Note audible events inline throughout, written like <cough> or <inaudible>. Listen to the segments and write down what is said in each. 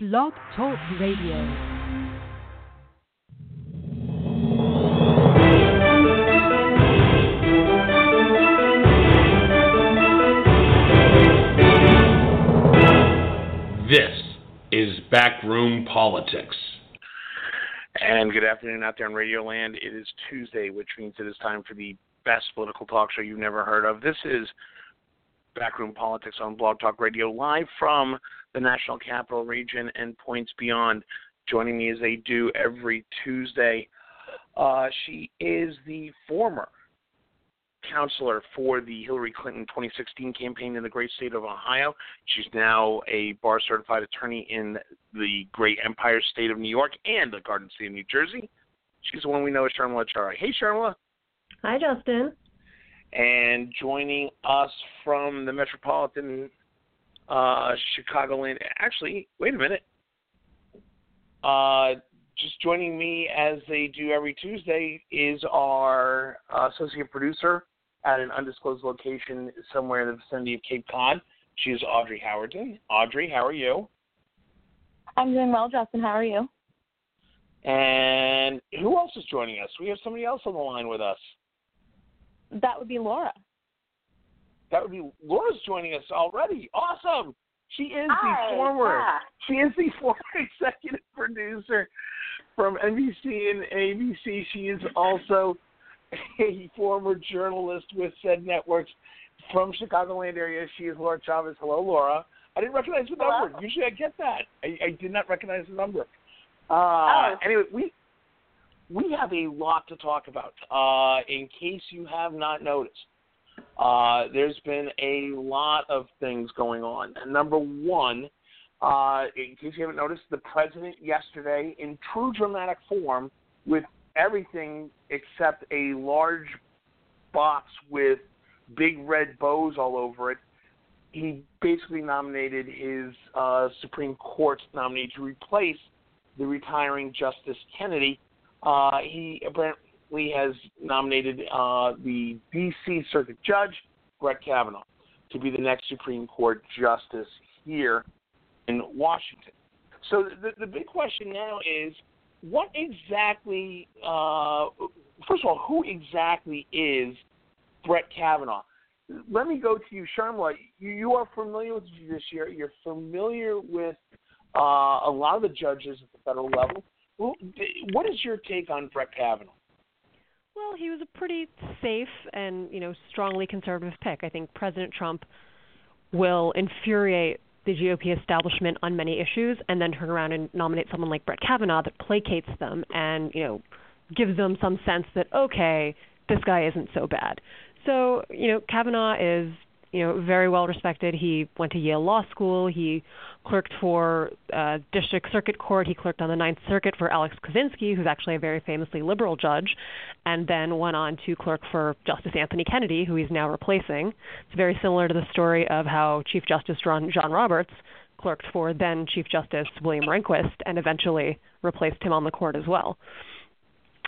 Blog Talk Radio. This is Backroom Politics. And good afternoon out there in Radio Land. It is Tuesday, which means it is time for the best political talk show you've never heard of. This is Backroom Politics on Blog Talk Radio, live from the National Capital Region and points beyond. Joining me as they do every Tuesday, uh, she is the former counselor for the Hillary Clinton 2016 campaign in the great state of Ohio. She's now a bar certified attorney in the great Empire State of New York and the Garden State of New Jersey. She's the one we know as Sharmila Chara. Hey, Sharmila. Hi, Justin. And joining us from the metropolitan uh, Chicagoland. Actually, wait a minute. Uh, just joining me as they do every Tuesday is our uh, associate producer at an undisclosed location somewhere in the vicinity of Cape Cod. She is Audrey Howerton. Audrey, how are you? I'm doing well, Justin. How are you? And who else is joining us? We have somebody else on the line with us. That would be Laura. That would be Laura's joining us already. Awesome. She is Hi, the former. yeah. She is the <laughs> former executive producer from NBC and ABC. She is also a former journalist with said networks from Chicagoland area. She is Laura Chavez. Hello, Laura. I didn't recognize the Hello. number. Usually I get that. I, I did not recognize the number. Uh, Oh. Anyway, we we have a lot to talk about. Uh, in case you have not noticed, uh, there's been a lot of things going on. And Number one, uh, in case you haven't noticed, the president yesterday, in true dramatic form, with everything except a large box with big red bows all over it, he basically nominated his uh, Supreme Court nominee to replace the retiring Justice Kennedy. Uh, he apparently has nominated uh, the D.C. Circuit Judge, Brett Kavanaugh, to be the next Supreme Court Justice here in Washington. So the, the big question now is what exactly, uh, first of all, who exactly is Brett Kavanaugh? Let me go to you, Sharmila. You, you are familiar with the judiciary. You're familiar with uh, a lot of the judges at the federal level. What is your take on Brett Kavanaugh? Well, he was a pretty safe and you know strongly conservative pick. I think President Trump will infuriate the GOP establishment on many issues, and then turn around and nominate someone like Brett Kavanaugh that placates them and you know gives them some sense that okay, this guy isn't so bad. So you know Kavanaugh is you know very well respected. He went to Yale Law School. He clerked for uh, District Circuit Court. He clerked on the Ninth Circuit for Alex Kozinski, who's actually a very famously liberal judge, and then went on to clerk for Justice Anthony Kennedy, who he's now replacing. It's very similar to the story of how Chief Justice John, John Roberts clerked for then Chief Justice William Rehnquist and eventually replaced him on the court as well.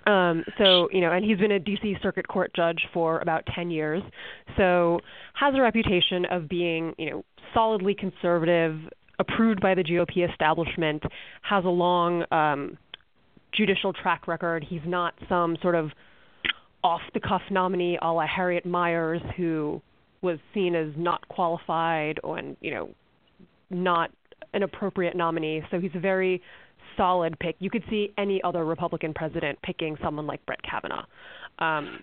Um, so you know, and he's been a D.C. Circuit Court judge for about 10 years, so has a reputation of being you know solidly conservative, approved by the GOP establishment, has a long um, judicial track record. He's not some sort of off the cuff nominee a la Harriet Miers who was seen as not qualified or you know not an appropriate nominee. So he's a very solid pick. You could see any other Republican president picking someone like Brett Kavanaugh. Um,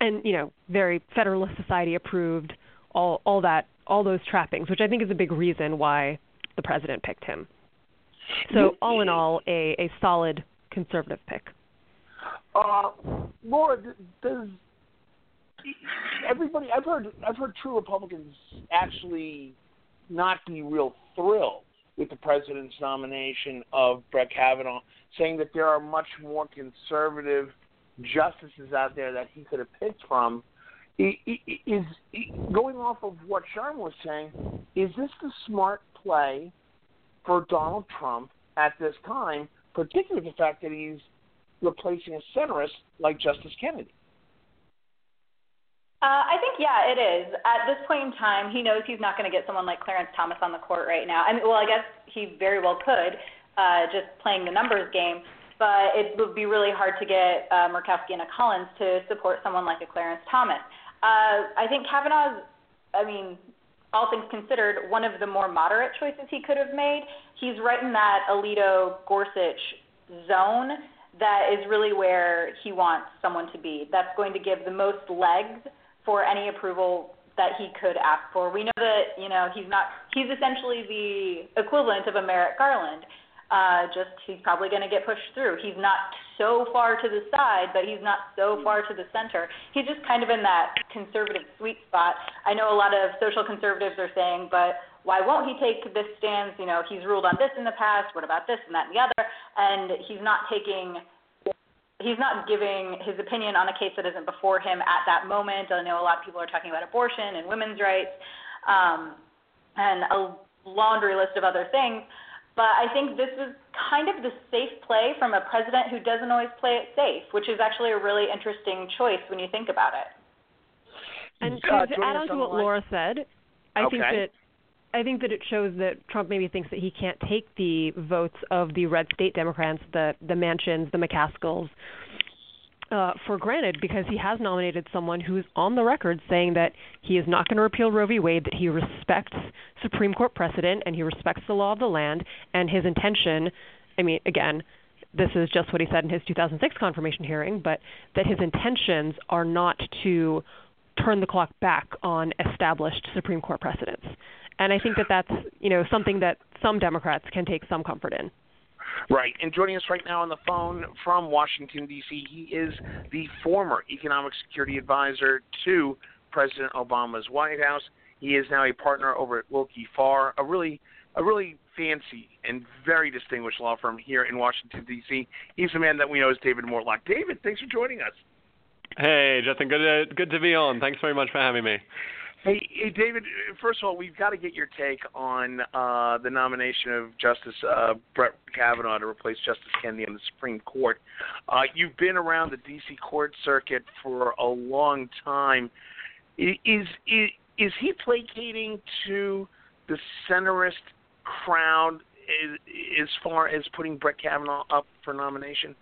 and you know, very Federalist Society approved, all all that all those trappings, which I think is a big reason why the president picked him. So all in all, a, a solid conservative pick. Uh, Laura, does everybody? I've heard I've heard true Republicans actually not be real thrilled with the president's nomination of Brett Kavanaugh, saying that there are much more conservative justices out there that he could have picked from. Is going off of what Sharm was saying, is this the smart play for Donald Trump at this time, particularly the fact that he's replacing a centrist like Justice Kennedy? Uh, I think yeah, it is. At this point in time, he knows he's not going to get someone like Clarence Thomas on the court right now. I mean, well, I guess he very well could, uh, just playing the numbers game. But it would be really hard to get uh, Murkowski and a Collins to support someone like a Clarence Thomas. Uh, I think Kavanaugh's. I mean, all things considered, one of the more moderate choices he could have made. He's right in that Alito Gorsuch zone that is really where he wants someone to be. That's going to give the most legs for any approval that he could ask for. We know that you know he's not he's essentially the equivalent of a Merrick Garland. Uh, just he's probably going to get pushed through. He's not so far to the side, but he's not so far to the center. He's just kind of in that conservative sweet spot. I know a lot of social conservatives are saying, but why won't he take this stance? You know, he's ruled on this in the past. What about this and that and the other? And he's not taking he's not giving his opinion on a case that isn't before him at that moment. I know a lot of people are talking about abortion and women's rights um, and a laundry list of other things. But I think this is kind of the safe play from a president who doesn't always play it safe, which is actually a really interesting choice when you think about it. And uh, to add on to what Laura said, I okay. think that I think that it shows that Trump maybe thinks that he can't take the votes of the red state Democrats, the the Manchins, the McCaskills, uh, for granted because he has nominated someone who's on the record saying that he is not going to repeal Roe v. Wade, that he respects Supreme Court precedent and he respects the law of the land, and his intention. I mean, again, this is just what he said in his 2006 confirmation hearing, but that his intentions are not to turn the clock back on established Supreme Court precedents. And I think that that's you know something that some Democrats can take some comfort in. Right. And joining us right now on the phone from Washington, D.C., he is the former economic security advisor to President Obama's White House. He is now a partner over at Willkie Farr, a really a really fancy and very distinguished law firm here in Washington, D.C. He's the man that we know as David Mortlock. David, thanks for joining us. Hey, Justin, good to, good to be on. Thanks very much for having me. Hey, hey, David. First of all, we've got to get your take on uh, the nomination of Justice uh, Brett Kavanaugh to replace Justice Kennedy on the Supreme Court. Uh, you've been around the D.C. court circuit for a long time. Is is is he placating to the centrist crowd as, as far as putting Brett Kavanaugh up for nomination?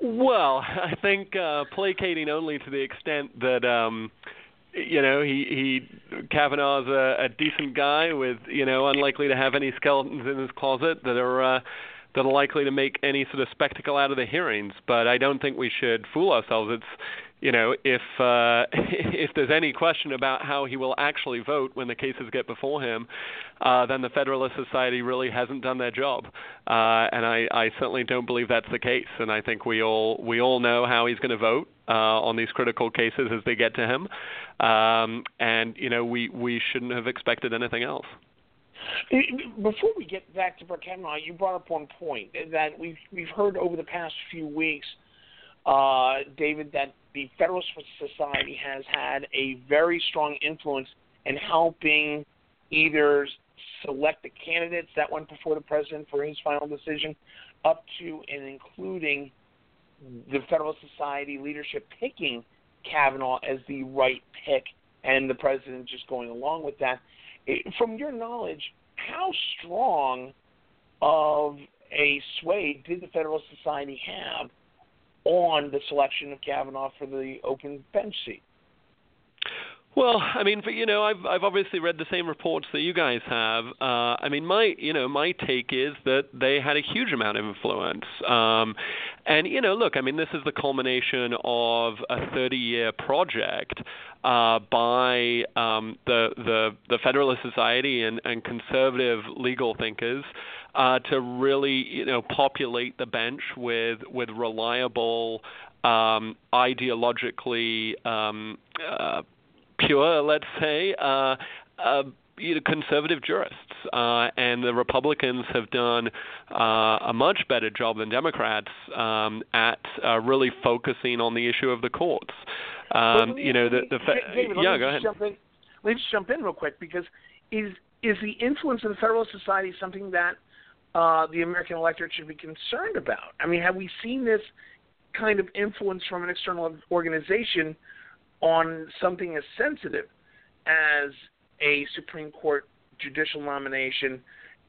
Well, <laughs> I think uh, placating only to the extent that. Um, you know, he he Kavanaugh's a, a decent guy with you know unlikely to have any skeletons in his closet that are uh, that are likely to make any sort of spectacle out of the hearings. But I don't think we should fool ourselves. It's you know if uh, <laughs> if there's any question about how he will actually vote when the cases get before him, uh, then the Federalist Society really hasn't done their job, uh, and I, I certainly don't believe that's the case. And I think we all we all know how he's going to vote uh, on these critical cases as they get to him, um, and you know we we shouldn't have expected anything else. Before we get back to Brett Kavanaugh, you brought up one point that we've we've heard over the past few weeks, uh, David, that the Federalist Society has had a very strong influence in helping either select the candidates that went before the president for his final decision, up to and including the Federalist Society leadership picking Kavanaugh as the right pick, and the president just going along with that. From your knowledge, how strong of a sway did the Federalist Society have on the selection of Kavanaugh for the open bench seat? Well, I mean, you know, I've I've obviously read the same reports that you guys have. Uh, I mean, my you know my take is that they had a huge amount of influence. Um, and you know, look, I mean, this is the culmination of a 30-year project uh, by um, the the the Federalist Society and, and conservative legal thinkers. Uh, to really, you know, populate the bench with with reliable, um, ideologically um, uh, pure, let's say, uh, uh, you know, conservative jurists, uh, and the Republicans have done uh, a much better job than Democrats um, at uh, really focusing on the issue of the courts. Um, you know, the, the fa- David, yeah, go ahead. Jump in. Let me just jump in real quick because is is the influence of the Federalist Society something that uh, the American electorate should be concerned about? I mean, have we seen this kind of influence from an external organization on something as sensitive as a Supreme Court judicial nomination.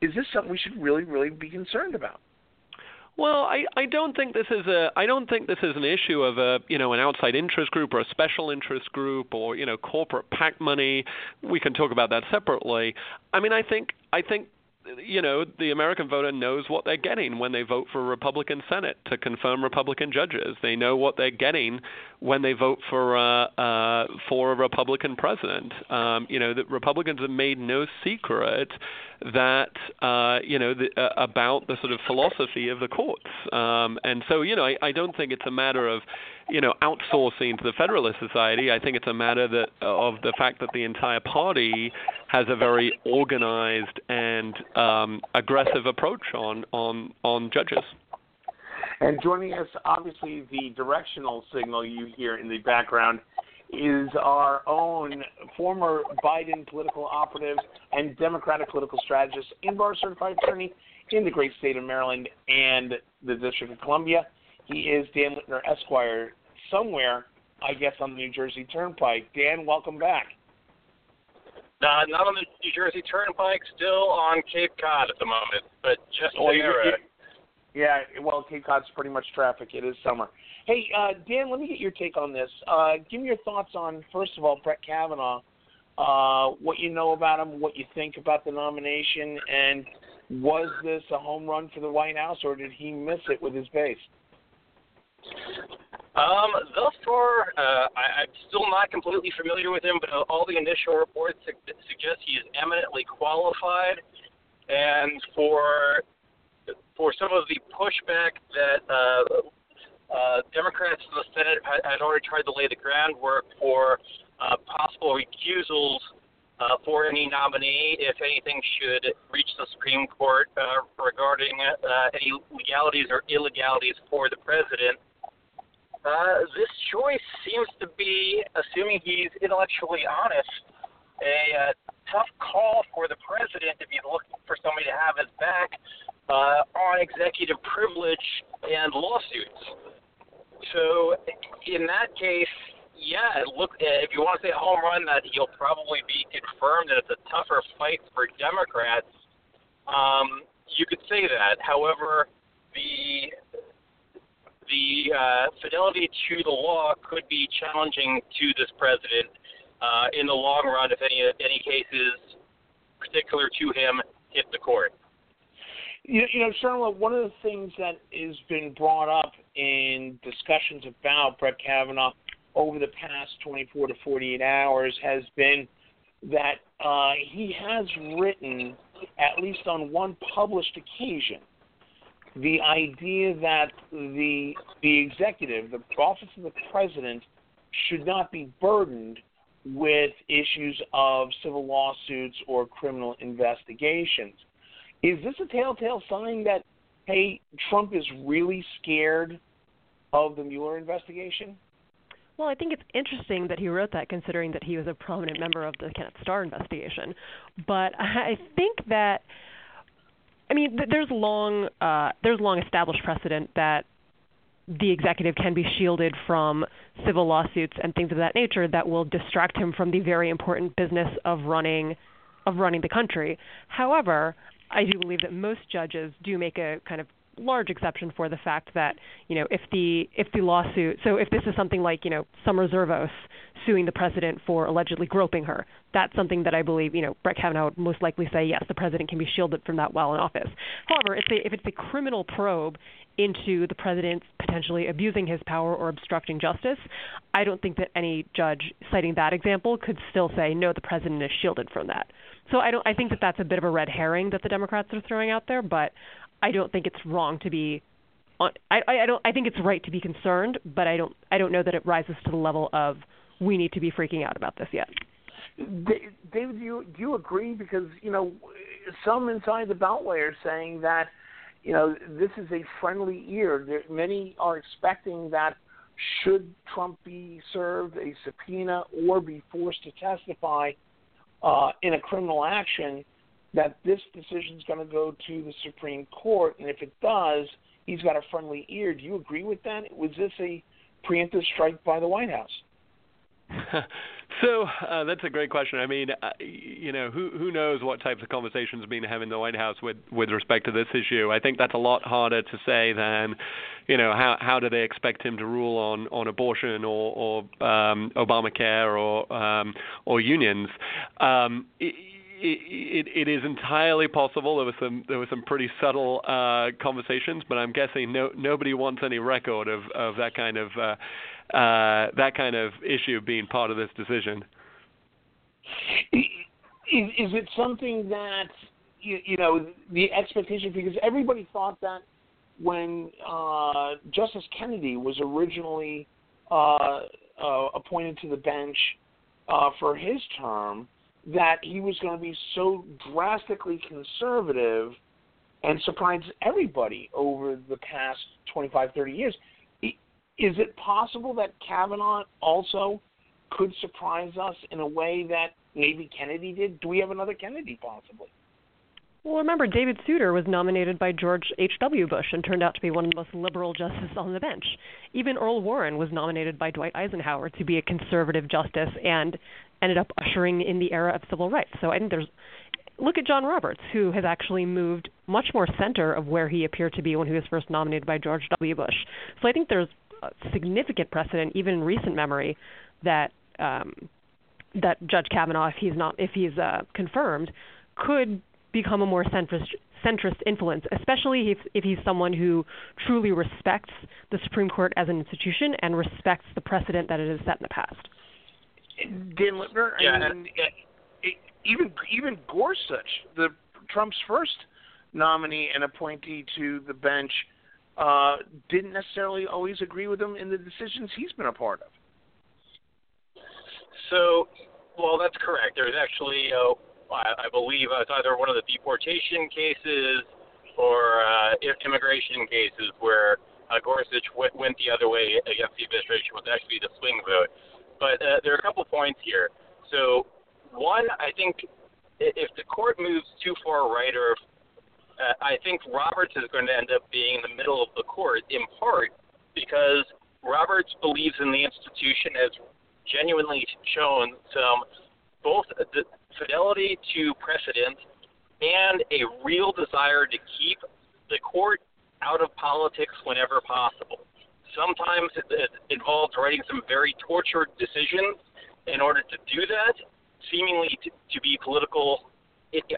Is this something we should really, really be concerned about? Well, I, I don't think this is a I don't think this is an issue of a you know an outside interest group or a special interest group or you know corporate PAC money. We can talk about that separately. I mean, I think I think you know, the American voter knows what they're getting when they vote for a Republican Senate to confirm Republican judges. They know what they're getting when they vote for uh, uh, for a Republican president. Um, you know, the Republicans have made no secret that uh, you know the, uh, about the sort of philosophy of the courts. Um, and so, you know, I, I don't think it's a matter of you know, outsourcing to the Federalist Society. I think it's a matter that of the fact that the entire party has a very organized and um, aggressive approach on on on judges. And joining us, obviously, the directional signal you hear in the background is our own former Biden political operative and Democratic political strategist and bar certified attorney in the great state of Maryland and the District of Columbia. He is Dan Lintner Esquire, somewhere, I guess, on the New Jersey Turnpike. Dan, welcome back. Uh, not on the New Jersey Turnpike, still on Cape Cod at the moment, but just oh, there. Yeah, well, Cape Cod's pretty much traffic. It is summer. Hey, uh, Dan, let me get your take on this. Uh, give me your thoughts on, first of all, Brett Kavanaugh, uh, what you know about him, what you think about the nomination, and was this a home run for the White House, or did he miss it with his base? Um, thus far, uh, I, I'm still not completely familiar with him, but all the initial reports su- suggest he is eminently qualified. And for for some of the pushback that uh, uh, Democrats in the Senate had, had already tried to lay the groundwork for uh, possible recusals uh, for any nominee if anything should reach the Supreme Court uh, regarding uh, any legalities or illegalities for the president. Uh, this choice seems to be, assuming he's intellectually honest, a uh, tough call for the president to be looking for somebody to have his back uh, on executive privilege and lawsuits. So, in that case, yeah, look. Uh, if you want to say a home run, that he'll probably be confirmed, and it's a tougher fight for Democrats. Um, you could say that. However, the the uh, fidelity to the law could be challenging to this president uh, in the long run if any any cases particular to him hit the court. You, you know, Charlotte, one of the things that has been brought up in discussions about Brett Kavanaugh over the past 24 to 48 hours has been that uh, he has written, at least on one published occasion, the idea that the the executive, the office of the president, should not be burdened with issues of civil lawsuits or criminal investigations. Is this a telltale sign that hey, Trump is really scared of the Mueller investigation? Well, I think it's interesting that he wrote that, considering that he was a prominent member of the Kenneth Starr investigation. But <laughs> I think that I mean, there's long uh, there's long established precedent that the executive can be shielded from civil lawsuits and things of that nature that will distract him from the very important business of running of running the country. However, I do believe that most judges do make a kind of large exception for the fact that you know if the if the lawsuit so if this is something like you know Summer Zervos suing the president for allegedly groping her. That's something that I believe you know Brett Kavanaugh would most likely say yes the president can be shielded from that while in office. However if, they, if it's a criminal probe into the president potentially abusing his power or obstructing justice I don't think that any judge citing that example could still say no the president is shielded from that. So I don't I think that that's a bit of a red herring that the Democrats are throwing out there but I don't think it's wrong to be I, I don't I think it's right to be concerned, but I don't I don't know that it rises to the level of we need to be freaking out about this yet. David, do you do you agree? Because you know, some inside the Beltway are saying that you know this is a friendly ear. There, many are expecting that should Trump be served a subpoena or be forced to testify uh, in a criminal action, that this decision is going to go to the Supreme Court, and if it does, he's got a friendly ear. Do you agree with that? Was this a preemptive strike by the White House? <laughs> so uh, that's a great question. I mean, uh, you know, who who knows what types of conversations being had in the White House with with respect to this issue? I think that's a lot harder to say than, you know, how how do they expect him to rule on on abortion or or um, Obamacare or um, or unions? Um, it, it, it is entirely possible. There was some there were some pretty subtle uh, conversations, but I'm guessing no nobody wants any record of of that kind of uh, uh, that kind of issue being part of this decision. Is, is it something that you, you know the expectation because everybody thought that when uh, Justice Kennedy was originally uh, uh, appointed to the bench uh, for his term that he was going to be so drastically conservative and surprise everybody over the past 25, 30 years. Is it possible that Kavanaugh also could surprise us in a way that maybe Kennedy did? Do we have another Kennedy possibly? Well, remember, David Souter was nominated by George H.W. Bush and turned out to be one of the most liberal justices on the bench. Even Earl Warren was nominated by Dwight Eisenhower to be a conservative justice and ended up ushering in the era of civil rights. So I think there's look at John Roberts, who has actually moved much more center of where he appeared to be when he was first nominated by George W. Bush. So I think there's significant precedent, even in recent memory, that um, that Judge Kavanaugh, if he's not, if he's uh, confirmed, could become a more centrist centrist influence, especially if, if he's someone who truly respects the Supreme Court as an institution and respects the precedent that it has set in the past. Dan Lipner, yeah, I mean, even even Gorsuch, the Trump's first nominee and appointee to the bench, uh, didn't necessarily always agree with him in the decisions he's been a part of. So, well, that's correct. There's actually, uh, I, I believe, uh, it's either one of the deportation cases or uh, immigration cases where uh, Gorsuch went, went the other way against the administration was actually the swing vote. But uh, there are a couple points here. So, one, I think if the court moves too far right, or if, uh, I think Roberts is going to end up being in the middle of the court, in part because Roberts believes in the institution as genuinely shown some both the fidelity to precedent and a real desire to keep the court out of politics whenever possible. Sometimes it, it involves writing some very tortured decisions in order to do that, seemingly to, to be political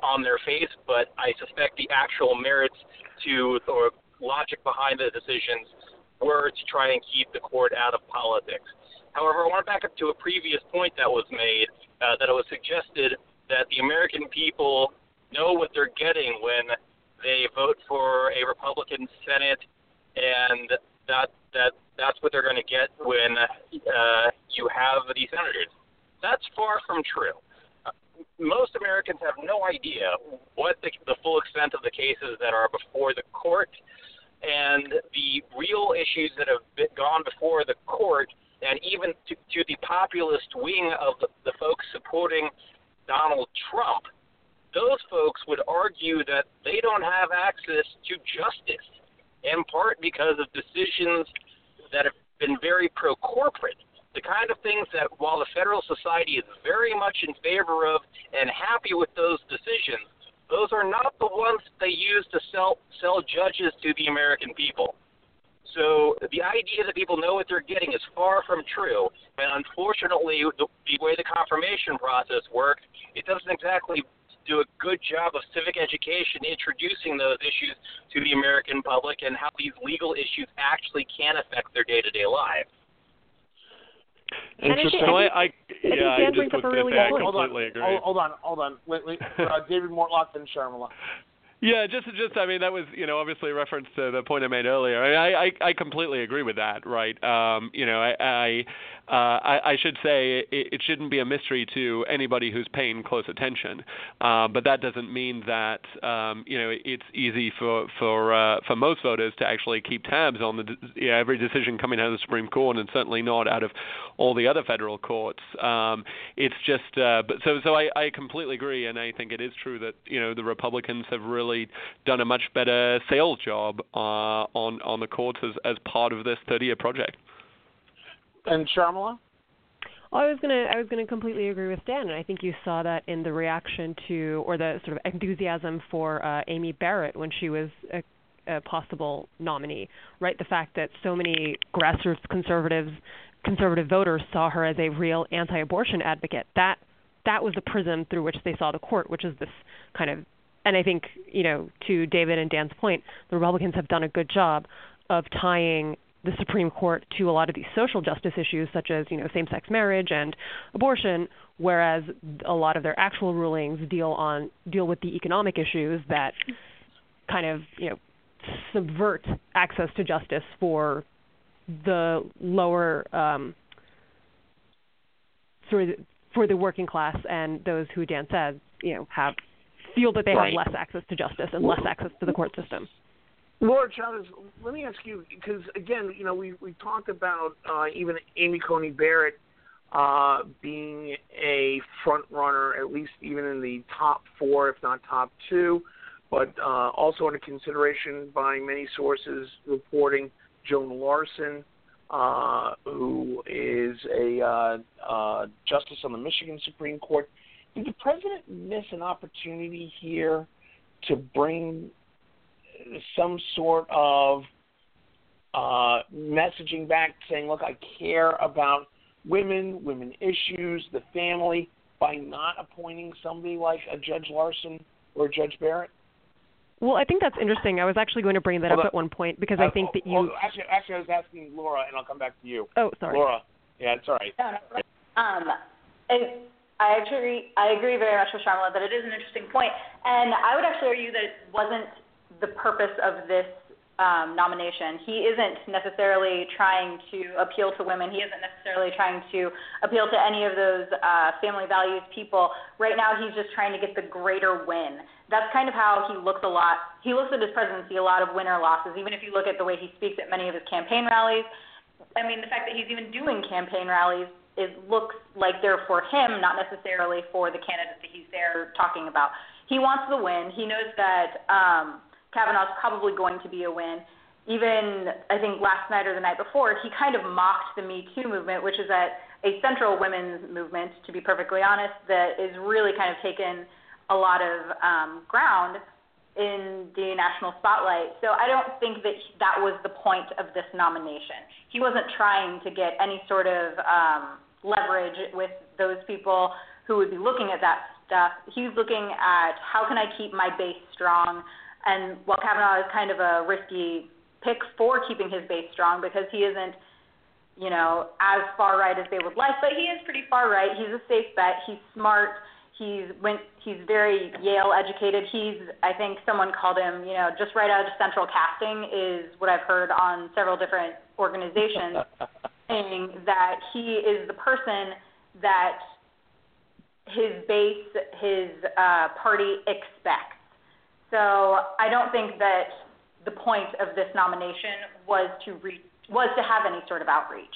on their face, but I suspect the actual merits to or logic behind the decisions were to try and keep the court out of politics. However, I want to back up to a previous point that was made uh, that it was suggested that the American people know what they're getting when they vote for a Republican Senate and that that that's what they're going to get when uh, you have these senators. That's far from true. Uh, most Americans have no idea what the, the full extent of the cases that are before the court, and the real issues that have been, gone before the court, and even to, to the populist wing of the, the folks supporting Donald Trump. Those folks would argue that they don't have access to justice in part because of decisions that have been very pro corporate. The kind of things that, while the Federal Society is very much in favor of and happy with those decisions, those are not the ones they use to sell sell judges to the American people. So the idea that people know what they're getting is far from true. And unfortunately, the, the way the confirmation process works, it doesn't exactly do a good job of civic education introducing those issues to the American public and how these legal issues actually can affect their day to day lives. Interesting. So I, I, yeah, I just was going to say I completely agree. Hold on, hold on. Wait, wait. Uh, David Mortlock and Sharmila. Yeah, just just I mean that was you know obviously a reference to the point I made earlier. I I, I completely agree with that. Right. Um, you know I, I uh, I, I should say it, it shouldn't be a mystery to anybody who's paying close attention. Uh, but that doesn't mean that um, you know it's easy for for uh, for most voters to actually keep tabs on the yeah, every decision coming out of the Supreme Court, and certainly not out of all the other federal courts. Um, it's just uh, but so so I, I completely agree, and I think it is true that you know the Republicans have really done a much better sales job uh, on on the courts as as part of this 30-year project. And Sharmila? Well, I was gonna I was gonna completely agree with Dan, and I think you saw that in the reaction to or the sort of enthusiasm for uh, Amy Barrett when she was a, a possible nominee. Right, the fact that so many grassroots conservatives, conservative voters saw her as a real anti-abortion advocate. That that was the prism through which they saw the court, which is this kind of. And I think you know, to David and Dan's point, the Republicans have done a good job of tying the Supreme Court to a lot of these social justice issues, such as you know same-sex marriage and abortion, whereas a lot of their actual rulings deal on deal with the economic issues that kind of you know subvert access to justice for the lower um, for the, for the working class and those who Dan said you know have feel that they Right. have less access to justice and less access to the court system. Laura Chavez, let me ask you because again, you know, we we talked about uh, even Amy Coney Barrett uh, being a front runner, at least even in the top four, if not top two, but uh, also under consideration by many sources reporting Joan Larsen, uh, who is a uh, uh, justice on the Michigan Supreme Court. Did the president miss an opportunity here to bring some sort of uh, messaging back saying, look, I care about women, women issues, the family, by not appointing somebody like a Judge Larsen or Judge Barrett? Well, I think that's interesting. I was actually going to bring that Hold up on. at one point because I think that you. Oh, actually, actually, I was asking Laura, and I'll come back to you. Oh, sorry. Laura. Yeah, it's all right. No, no. Um, and I agree. I agree very much with Sharmila that it is an interesting point, and I would actually argue that it wasn't the purpose of this um, nomination. He isn't necessarily trying to appeal to women. He isn't necessarily trying to appeal to any of those uh, family values people. Right now, he's just trying to get the greater win. That's kind of how he looks a lot. He looks at his presidency a lot of win or losses. Even if you look at the way he speaks at many of his campaign rallies, I mean, the fact that he's even doing campaign rallies it looks like they're for him, not necessarily for the candidate that he's there talking about. He wants the win. He knows that um, Kavanaugh's probably going to be a win. Even I think last night or the night before, he kind of mocked the Me Too movement, which is a, a central women's movement, to be perfectly honest, that is really kind of taken a lot of um, ground in the national spotlight. So I don't think that that was the point of this nomination. He wasn't trying to get any sort of um, leverage with those people who would be looking at that stuff. He's looking at how can I keep my base strong. And while Kavanaugh is kind of a risky pick for keeping his base strong because he isn't, you know, as far right as they would like, but he is pretty far right. He's a safe bet. He's smart. He's went. He's very Yale educated. He's. I think someone called him. You know, just right out of central casting is what I've heard on several different organizations <laughs> saying that he is the person that his base, his uh, party expects. So I don't think that the point of this nomination was to reach was to have any sort of outreach.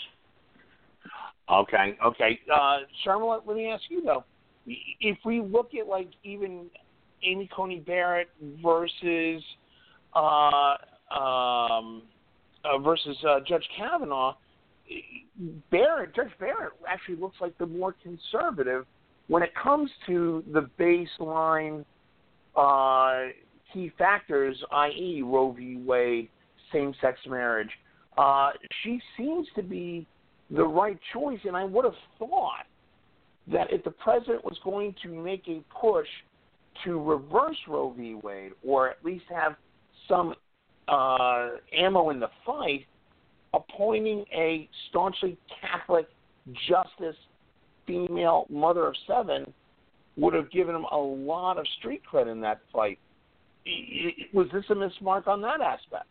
Okay, okay. Uh, Sharma, let me ask you though. If we look at like even Amy Coney Barrett versus uh, um, uh, versus uh, Judge Kavanaugh, Barrett, Judge Barrett actually looks like the more conservative when it comes to the baseline uh, key factors, i.e., Roe v. Wade, same-sex marriage. Uh, she seems to be the right choice, and I would have thought that if the president was going to make a push to reverse Roe v. Wade, or at least have some uh, ammo in the fight, appointing a staunchly Catholic justice, female mother of seven, would have given him a lot of street cred in that fight. I- I- Was this a mismark on that aspect?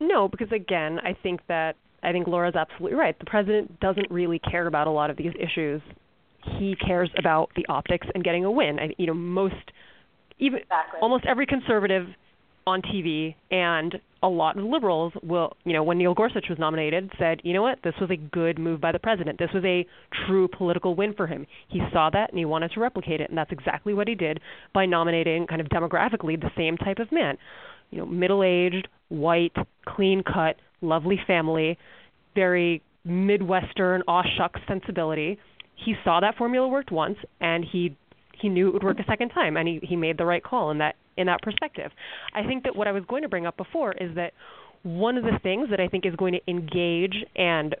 No, because again, I think that I think Laura's absolutely right. The president doesn't really care about a lot of these issues. He cares about the optics and getting a win. I, you know, most even Exactly. almost every conservative on TV and a lot of liberals will, you know, when Neil Gorsuch was nominated, said, you know what, this was a good move by the president. This was a true political win for him. He saw that and he wanted to replicate it, and that's exactly what he did by nominating kind of demographically the same type of man. You know, middle-aged, white, clean-cut, lovely family, very Midwestern aw shucks sensibility. He saw that formula worked once, and he he knew it would work a second time, and he he made the right call in that in that perspective. I think that what I was going to bring up before is that one of the things that I think is going to engage and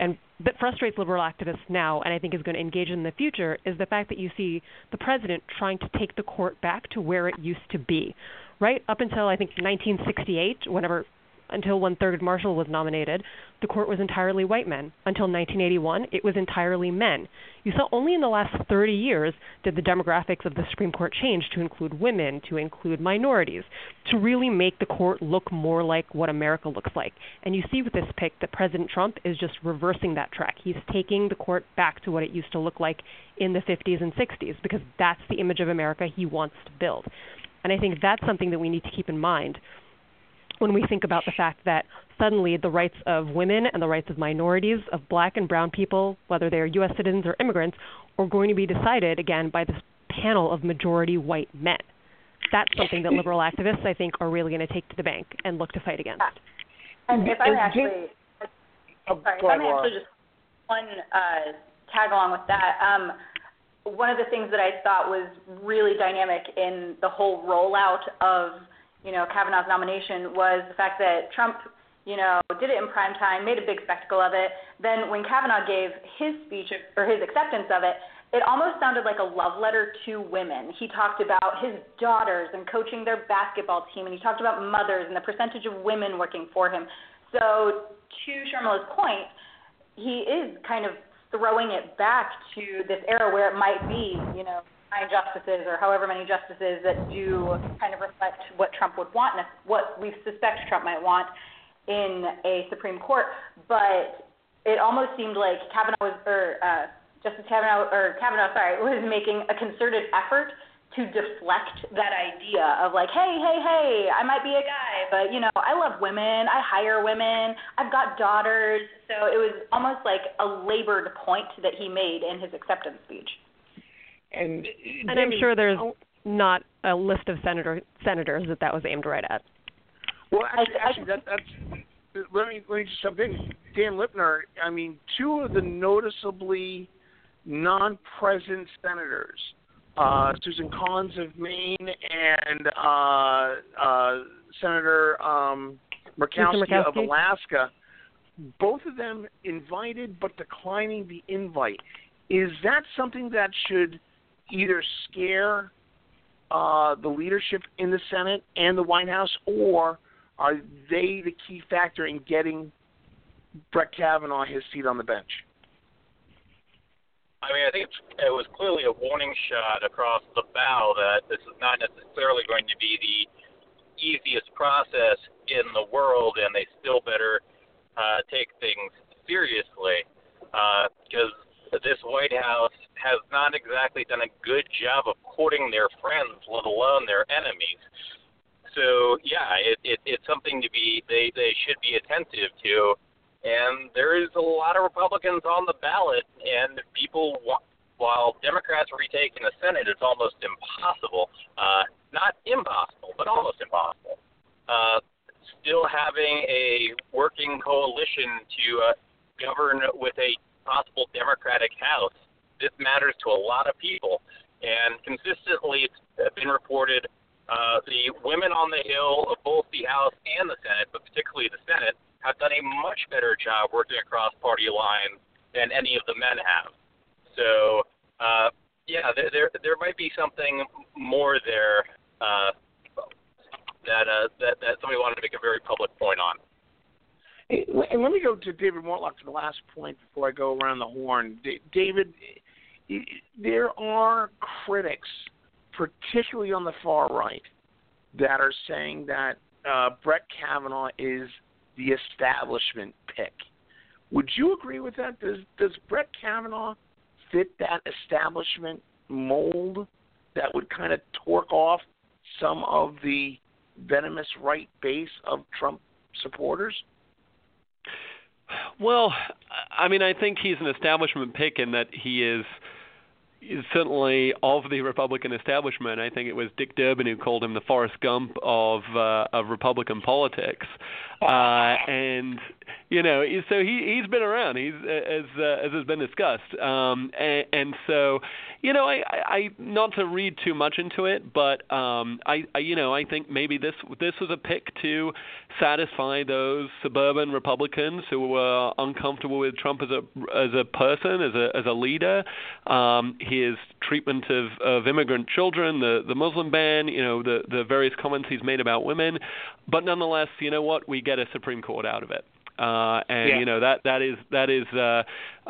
and that frustrates liberal activists now and I think is going to engage in the future is the fact that you see the president trying to take the court back to where it used to be. Right up until I think 1968, whenever until when Thurgood Marshall was nominated, the court was entirely white men. Until 1981, it was entirely men. You saw only in the last 30 years did the demographics of the Supreme Court change to include women, to include minorities, to really make the court look more like what America looks like. And you see with this pick that President Trump is just reversing that track. He's taking the court back to what it used to look like in the 50s and 60s because that's the image of America he wants to build. And I think that's something that we need to keep in mind when we think about the fact that suddenly the rights of women and the rights of minorities, of black and brown people, whether they are U.S. citizens or immigrants, are going to be decided again by this panel of majority white men. That's something that liberal activists, I think, are really going to take to the bank and look to fight against. And if I may actually, Oh, sorry, if I ahead, may actually just one uh, tag along with that. Um, one of the things that I thought was really dynamic in the whole rollout of you know Kavanaugh's nomination was the fact that Trump you know did it in prime time, made a big spectacle of it. Then when Kavanaugh gave his speech or his acceptance of it, it almost sounded like a love letter to women. He talked about his daughters and coaching their basketball team, and he talked about mothers and the percentage of women working for him. So to Sharmila's point, he is kind of throwing it back to this era where it might be, you know, nine justices or however many justices that do kind of reflect what Trump would want, what we suspect Trump might want in a Supreme Court. But it almost seemed like Kavanaugh was, or uh, Justice Kavanaugh, or Kavanaugh, sorry, <laughs> was making a concerted effort to deflect that idea of like, hey, hey, hey, I might be a guy, but you know, I love women, I hire women, I've got daughters. So it was almost like a labored point that he made in his acceptance speech. And, And I'm sure there's not a list of senator senators that that was aimed right at. Well, actually, actually that, that's. Let me let me just jump in. Dan Lipner. I mean, two of the noticeably non-present senators, uh, Susan Collins of Maine and uh, uh, Senator um, Murkowski, of Alaska, both of them invited but declining the invite. Is that something that should either scare uh, the leadership in the Senate and the White House, or are they the key factor in getting Brett Kavanaugh his seat on the bench? I mean, I think it was clearly a warning shot across the bow that this is not necessarily going to be the easiest process in the world, and they still better uh, take things seriously because this White House has not exactly done a good job of courting their friends, let alone their enemies. So yeah, it, it, it's something to be they they should be attentive to. And there is a lot of Republicans on the ballot, and people while Democrats retake in the Senate, it's almost impossible. Uh, not impossible, but almost impossible. Uh, still having a working coalition to uh, govern with a possible Democratic House. This matters to a lot of people, and consistently it's been reported uh, the women on the Hill of both the House and the Senate, but particularly the Senate, have done a much better job working across party lines than any of the men have. So, uh, yeah, there, there there might be something more there uh, that uh, that that somebody wanted to make a very public point on. And let me go to David Mortlock for the last point before I go around the horn. David, there are critics, particularly on the far right, that are saying that uh, Brett Kavanaugh is the establishment pick. Would you agree with that? Does does Brett Kavanaugh fit that establishment mold that would kind of torque off some of the venomous right base of Trump supporters? Well, I mean, I think he's an establishment pick in that he is certainly of the Republican establishment. I think it was Dick Durbin who called him the Forrest Gump of uh, of Republican politics, uh, and <laughs> you know, so he he's been around. He's as uh, as has been discussed, um, and, and so you know, I, I, I not to read too much into it, but um, I, I you know I think maybe this this was a pick to satisfy those suburban Republicans who were uncomfortable with Trump as a as a person, as a as a leader, um, his treatment of, of immigrant children, the the Muslim ban, you know, the the various comments he's made about women, but nonetheless, you know what, we get a Supreme Court out of it. Uh, and Yeah. you know that that is that is uh,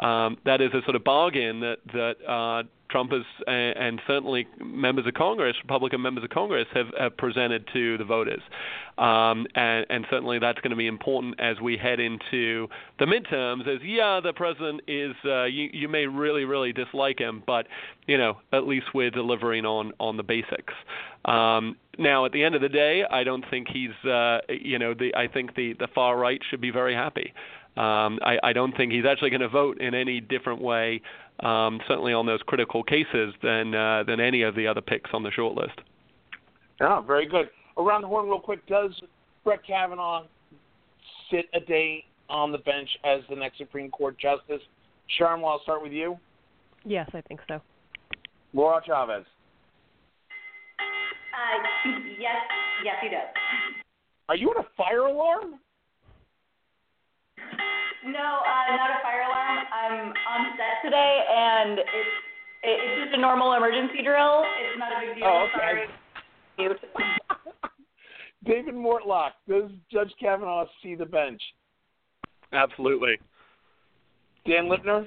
um, that is a sort of bargain that that uh, Trump has, and, and certainly members of Congress, Republican members of Congress, have, have presented to the voters, um, and, and certainly that's going to be important as we head into the midterms. As yeah, the president is, uh, you you may really really dislike him, but you know at least we're delivering on on the basics. Um, now, at the end of the day, I don't think he's, uh, you know, the I think the the far right should be very happy. Um, I, I don't think he's actually going to vote in any different way, um, certainly on those critical cases, than uh, than any of the other picks on the short list. Oh, very good. Around the horn, real quick. Does Brett Kavanaugh sit a day on the bench as the next Supreme Court justice? Sharma, I'll start with you. Yes, I think so. Laura Chavez. Uh, yes, yes, he does. Are you on a fire alarm? No, uh, not a fire alarm. I'm on set today, and it's it, it's just a normal emergency drill. It's not a big deal. Oh, okay. Sorry. <laughs> David Mortlock. Does Judge Kavanaugh see the bench? Absolutely. Dan Lipner.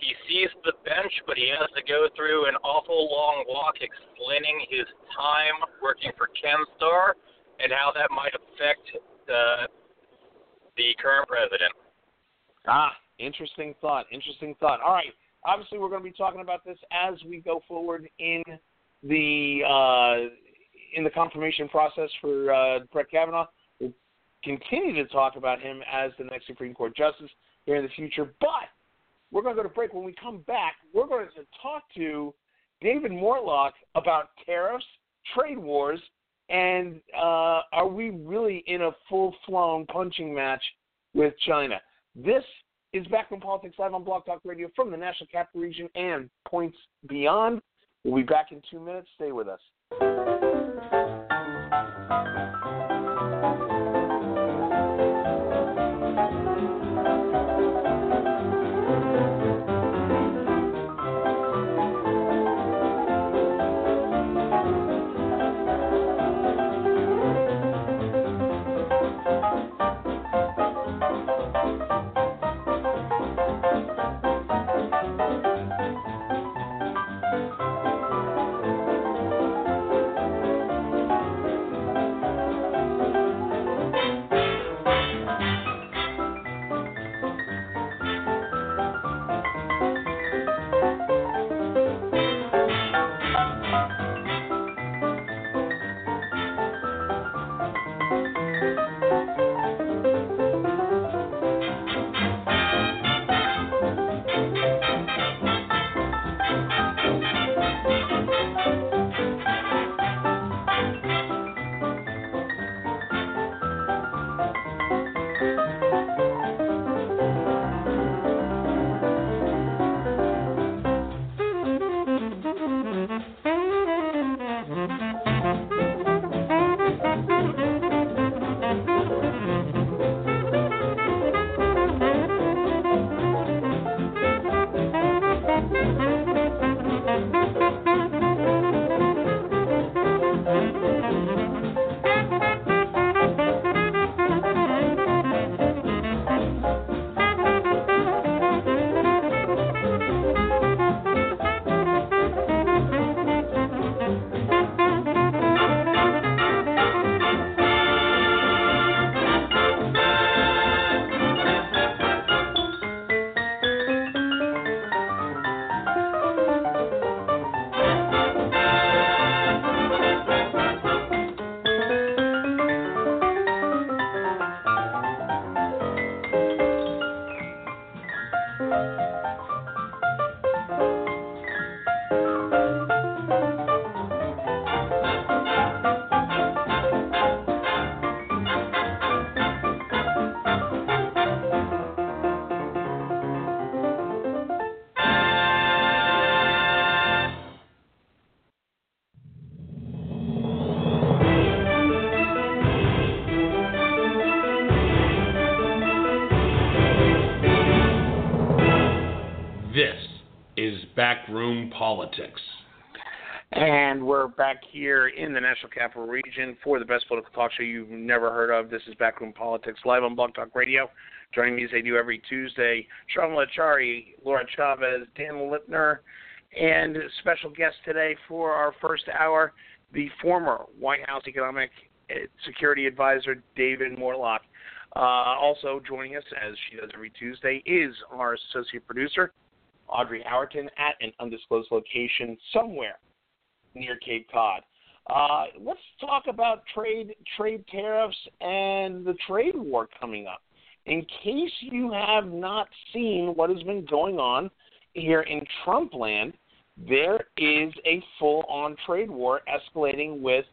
He sees the bench, but he has to go through an awful long walk explaining his time working for Ken Starr and how that might affect the the current president. Ah, interesting thought. Interesting thought. All right. Obviously, we're going to be talking about this as we go forward in the uh, in the confirmation process for uh, Brett Kavanaugh. We'll continue to talk about him as the next Supreme Court justice here in the future. But we're going to go to break. When we come back, we're going to talk to David Mortlock about tariffs, trade wars, and uh, are we really in a full-flown punching match with China? This is Backroom Politics live on Blog Talk Radio from the National Capital Region and points beyond. We'll be back in two minutes. Stay with us. For the best political talk show you've never heard of. This is Backroom Politics live on Blog Talk Radio. Joining me as they do every Tuesday, Sean Lachari, Laura Chavez, Dan Lipner, and special guest today for our first hour, the former White House Economic Security Advisor, David Mortlock. Uh, also joining us, as she does every Tuesday, is our associate producer, Audrey Howerton, at an undisclosed location somewhere near Cape Cod. Uh, let's talk about trade trade tariffs and the trade war coming up. In case you have not seen what has been going on here in Trump land, there is a full-on trade war escalating with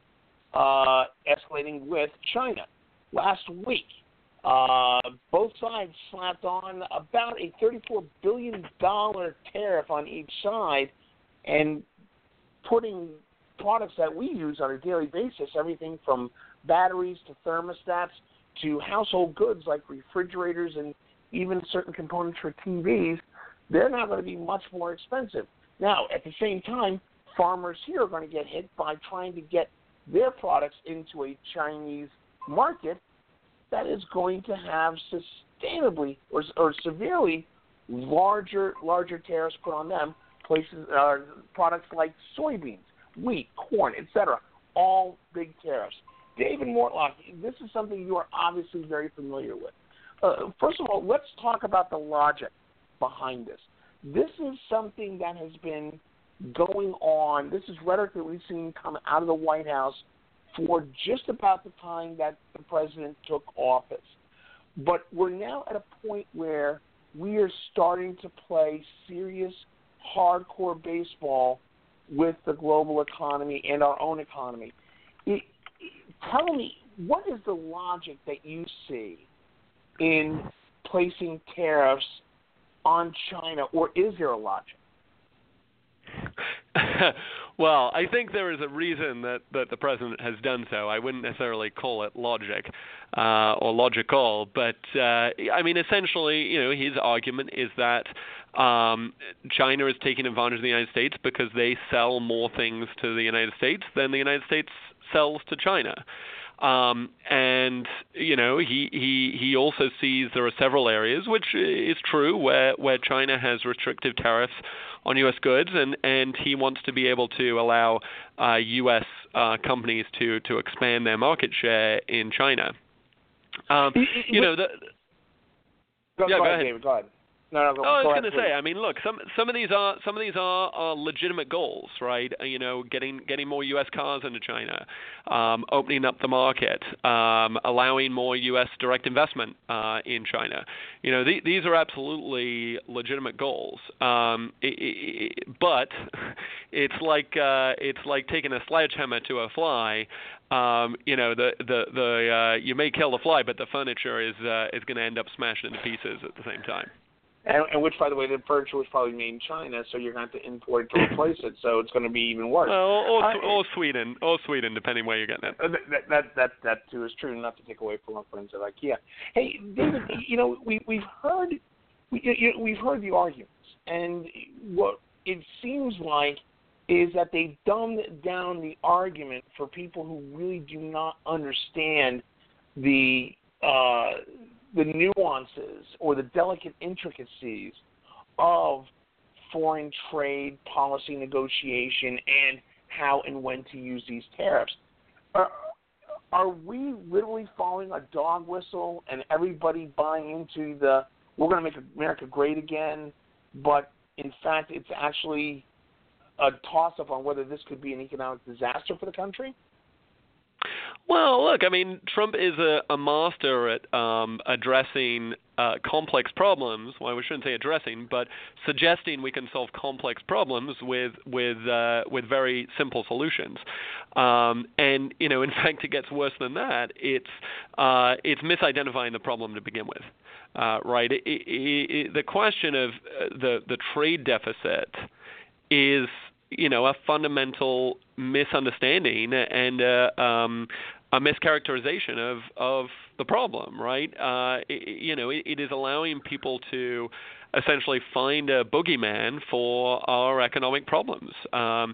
uh, escalating with China. Last week, uh, both sides slapped on about a $34 billion tariff on each side, and putting products that we use on a daily basis, everything from batteries to thermostats to household goods like refrigerators and even certain components for TVs, they're not going to be much more expensive. Now, at the same time, farmers here are going to get hit by trying to get their products into a Chinese market that is going to have sustainably or, or severely larger larger tariffs put on them. Places uh, products like soybeans, wheat, corn, etc. All big tariffs. David Mortlock, this is something you are obviously very familiar with. Uh, first of all, let's talk about the logic behind this. This is something that has been going on. This is rhetoric that we've seen come out of the White House for just about the time that the president took office. But we're now at a point where we are starting to play serious, hardcore baseball with the global economy and our own economy. It, tell me, what is the logic that you see in placing tariffs on China, or is there a logic? <laughs> well, I think there is a reason that, that the president has done so. I wouldn't necessarily call it logic uh, or logical, but uh, I mean, essentially, you know, his argument is that um, China is taking advantage of the United States because they sell more things to the United States than the United States sells to China. Um, and you know, he, he he also sees there are several areas, which is true, where where China has restrictive tariffs on U.S. goods, and and he wants to be able to allow uh, U.S. Uh, companies to to expand their market share in China. Um, you know, the, go, yeah, go, go ahead, ahead. David. Go ahead. No, no, oh, I was going to say. I mean, look, some some of these are some of these are, are legitimate goals, right? Uh, You know, getting getting more U.S. cars into China, um, opening up the market, um, allowing more U.S. direct investment uh, in China. You know, th- these are absolutely legitimate goals. Um, it, it, but <laughs> it's like uh, it's like taking a sledgehammer to a fly. Um, you know, the the the uh, you may kill the fly, but the furniture is uh, is going to end up smashed into pieces at the same time. And, and which, by the way, the furniture was probably made in China, so you're going to have to import it to replace it. So it's going to be even worse. Well, or, or Sweden, or Sweden, depending where you're getting it. Uh, that, that that that too is true. Not to take away from our friends at IKEA. Hey, David, you know we we've heard we, you know, we've heard the arguments, and what it seems like is that they've dumbed down the argument for people who really do not understand the uh, the nuances or the delicate intricacies of foreign trade policy negotiation and how and when to use these tariffs. Are, are we literally following a dog whistle and everybody buying into the we're going to make America great again, but in fact it's actually a toss up on whether this could be an economic disaster for the country? Well, look, I mean, Trump is a, a master at um, addressing uh, complex problems. Well, we shouldn't say addressing, but suggesting we can solve complex problems with with uh, with very simple solutions. Um, and you know, in <laughs> fact, it gets worse than that. It's uh, it's misidentifying the problem to begin with. Uh, right? It, it, it, the question of uh, the the trade deficit is you know a fundamental misunderstanding and uh, um, a mischaracterization of of the problem, right? Uh, it, you know, it, it is allowing people to essentially find a boogeyman for our economic problems. Um,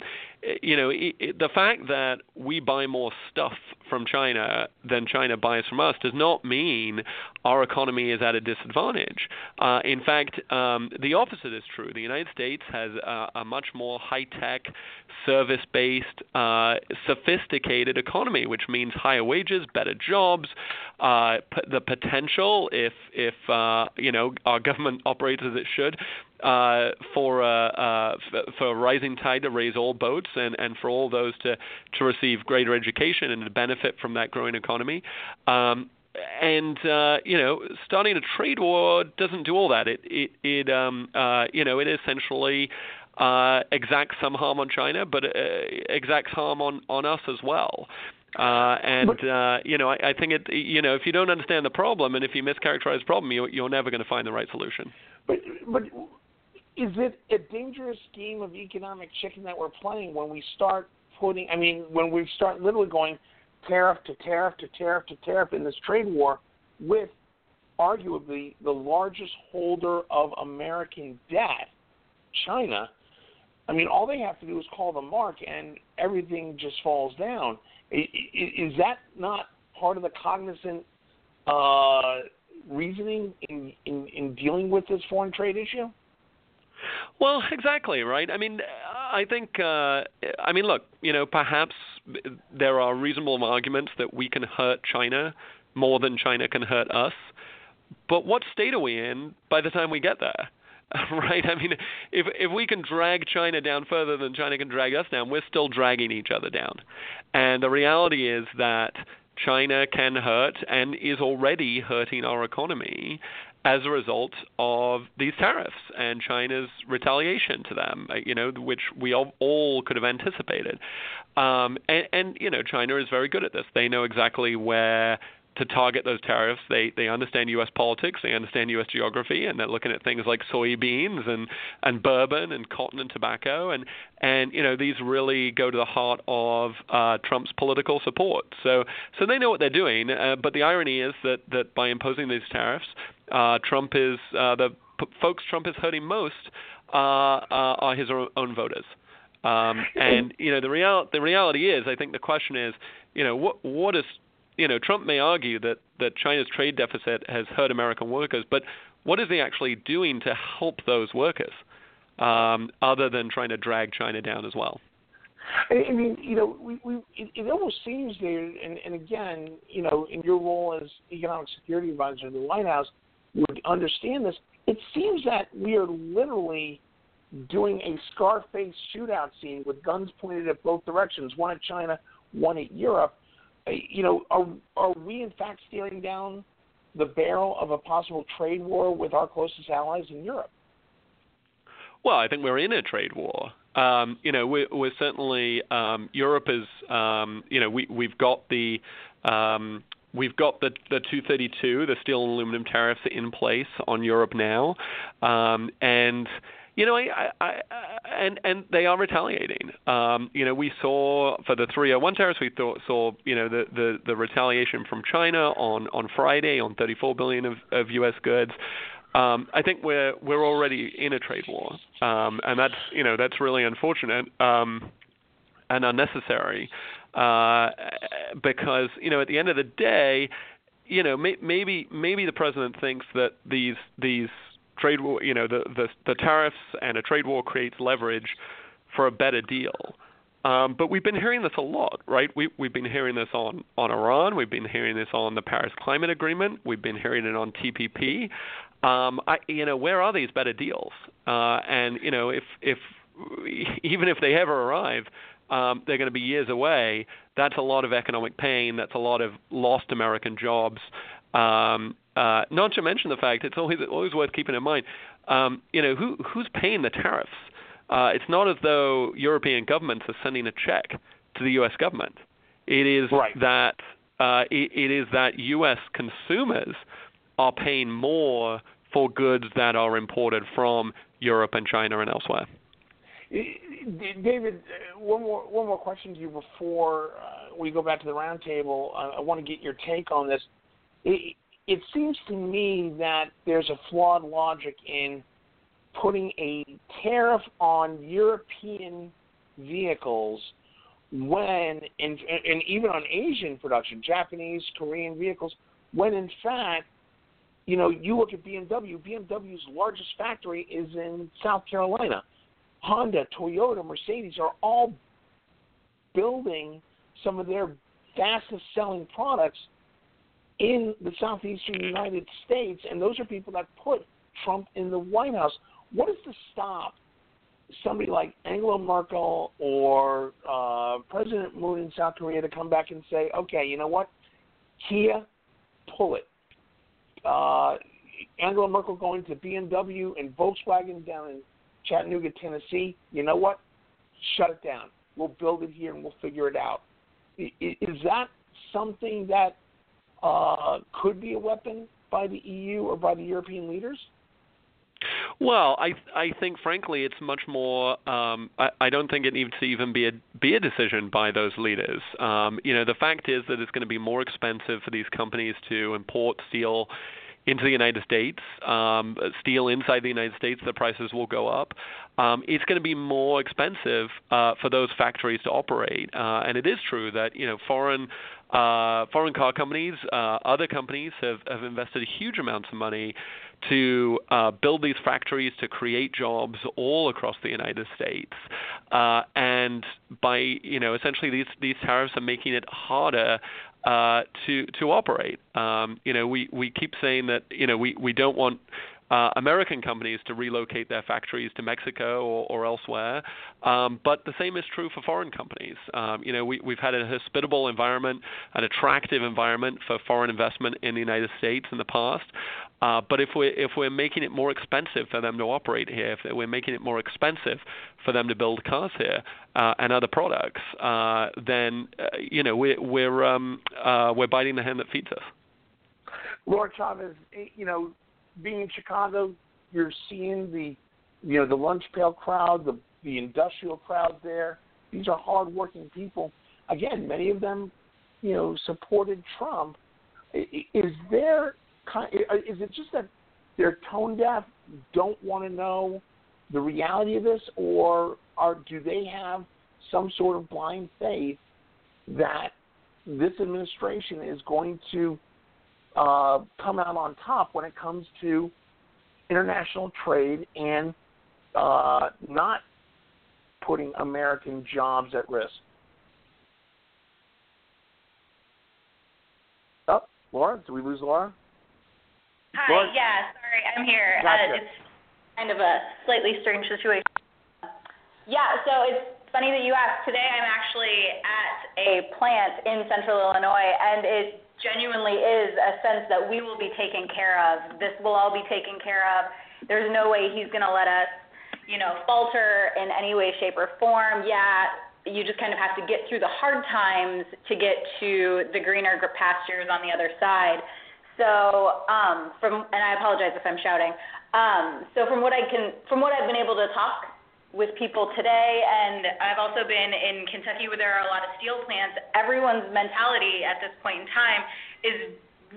you know, it, it, the fact that we buy more stuff from China than China buys from us does not mean our economy is at a disadvantage. Uh, in fact, um, the opposite is true. The United States has a, a much more high-tech, service-based, uh, sophisticated economy, which means higher wages, better jobs, uh, p- the potential, if if uh, you know our <laughs> government operates as it should, uh, for uh, uh, for a rising tide to raise all boats and, and for all those to, to receive greater education and to benefit from that growing economy. Um, and uh, you know, starting a trade war doesn't do all that. It it, it um, uh, you know it essentially uh, exacts some harm on China, but uh, exacts harm on on us as well. Uh, and uh, you know, I, I think it. You know, if you don't understand the problem and if you mischaracterize the problem, you, you're never going to find the right solution. But but is it a dangerous game of economic chicken that we're playing when we start putting? I mean, when we start literally going tariff to tariff to tariff to tariff in this trade war with arguably the largest holder of American debt, China. I mean, all they have to do is call the mark, and everything just falls down. Is that not part of the cognizant uh, reasoning in, in in dealing with this foreign trade issue? Well, exactly, right? I mean, I think, uh, I mean, look, you know, perhaps there are reasonable arguments that we can hurt China more than China can hurt us. But what state are we in by the time we get there? <laughs> right? I mean, if if we can drag China down further than China can drag us down, we're still dragging each other down. And the reality is that China can hurt and is already hurting our economy as a result of these tariffs and China's retaliation to them, uh, you know, which we all, all could have anticipated. Um, and, and, you know, China is very good at this. They know exactly where to target those tariffs. They they understand U.S. politics, they understand U.S. geography, and they're looking at things like soybeans and and bourbon and cotton and tobacco, and and you know these really go to the heart of uh, Trump's political support. So so they know what they're doing. Uh, but the irony is that that by imposing these tariffs, uh, Trump is uh, the p- folks Trump is hurting most uh, uh, are his own voters. Um, and you know the real the reality is, I think the question is, you know, what what is you know, Trump may argue that, that China's trade deficit has hurt American workers, but what is he actually doing to help those workers, um, other than trying to drag China down as well? I mean, you know, we, we it, it almost seems there, and, and again, you know, in your role as economic security advisor to the White House, understand this. It seems that we are literally doing a Scarface shootout scene with guns pointed at both directions, one at China, one at Europe, you know, are are we in fact staring down the barrel of a possible trade war with our closest allies in Europe? Well, I think we're in a trade war. Um, you know, we're, we're certainly um, Europe is. Um, you know, we we've got the um, we've got the the 232, the steel and aluminum tariffs in place on Europe now, um, and you know, I, I, I, and and they are retaliating. Um, you know, we saw for the 301 tariffs, we thought, saw you know the, the the retaliation from China on on Friday on 34 billion of, of U.S. goods. Um, I think we're we're already in a trade war, um, and that's you know that's really unfortunate um, and unnecessary uh, because you know at the end of the day, you know may, maybe maybe the president thinks that these these trade war, you know, the, the, the tariffs and a trade war creates leverage for a better deal. Um, but we've been hearing this a lot, right? We, we've been hearing this on, on Iran. We've been hearing this on the Paris Climate Agreement. We've been hearing it on TPP. Um, I, you know, where are these better deals? Uh, and you know, if if <laughs> even if they ever arrive, um, they're going to be years away. That's a lot of economic pain. That's a lot of lost American jobs. Um, uh, not to mention the fact it's always always worth keeping in mind, um, you know, who who's paying the tariffs? Uh, it's not as though European governments are sending a check to the U.S. government. It is right. that uh, it, it is that U.S. consumers are paying more for goods that are imported from Europe and China and elsewhere. David, uh, one more one more question to you before uh, we go back to the roundtable. I, I want to get your take on this. It, it seems to me that there's a flawed logic in putting a tariff on European vehicles when, and, and even on Asian production, Japanese, Korean vehicles, when in fact, you know, you look at BMW, BMW's largest factory is in South Carolina. Honda, Toyota, Mercedes are all building some of their fastest selling products in the southeastern United States, and those are people that put Trump in the White House. What is to stop somebody like Angela Merkel or uh, President Moon in South Korea to come back and say, okay, you know what, Kia, pull it. Uh, Angela Merkel going to BMW and Volkswagen down in Chattanooga, Tennessee. You know what? Shut it down. We'll build it here and we'll figure it out. Is that something that uh, could be a weapon by the EU or by the European leaders? Well, I I think frankly it's much more. Um, I, I don't think it needs to even be a be a decision by those leaders. Um, you know, the fact is that it's going to be more expensive for these companies to import steel into the United States. Um, steel inside the United States, the prices will go up. Um, it's going to be more expensive uh, for those factories to operate. Uh, and it is true that you know foreign uh, foreign car companies, uh, other companies have, have invested huge amounts of money to uh, build these factories to create jobs all across the United States, uh, and by you know essentially these these tariffs are making it harder uh, to to operate. Um, you know, we we keep saying that you know we we don't want uh, American companies to relocate their factories to Mexico or, or elsewhere. Um, but the same is true for foreign companies. Um, you know, we, we've had a hospitable environment, an attractive environment for foreign investment in the United States in the past. Uh, but if we're if we're making it more expensive for them to operate here, if we're making it more expensive for them to build cars here uh, and other products, uh, then uh, you know we're we're um, uh, we're biting the hand that feeds us. Laura Chavez, you know, being in Chicago, you're seeing the, you know, the lunch pail crowd, the the industrial crowd there. These are hardworking people. Again, many of them, you know, supported Trump. Is there, is it just that they're tone deaf, don't want to know the reality of this, or are do they have some sort of blind faith that this administration is going to uh, come out on top when it comes to international trade and uh, not putting American jobs at risk. Oh, Laura, did we lose Laura? Hi, Laura? yeah, sorry, I'm here. Uh, gotcha. Uh, it's kind of a slightly strange situation. Yeah, so it's funny that you asked. Today I'm actually at a plant in central Illinois, and it genuinely is a sense that we will be taken care of. This will all be taken care of. There's no way he's going to let us, you know, falter in any way, shape, or form. Yeah, you just kind of have to get through the hard times to get to the greener pastures on the other side. So, um, from and I apologize if I'm shouting. Um, so from what I can, from what I've been able to talk with people today, and I've also been in Kentucky where there are a lot of steel plants. Everyone's mentality at this point in time is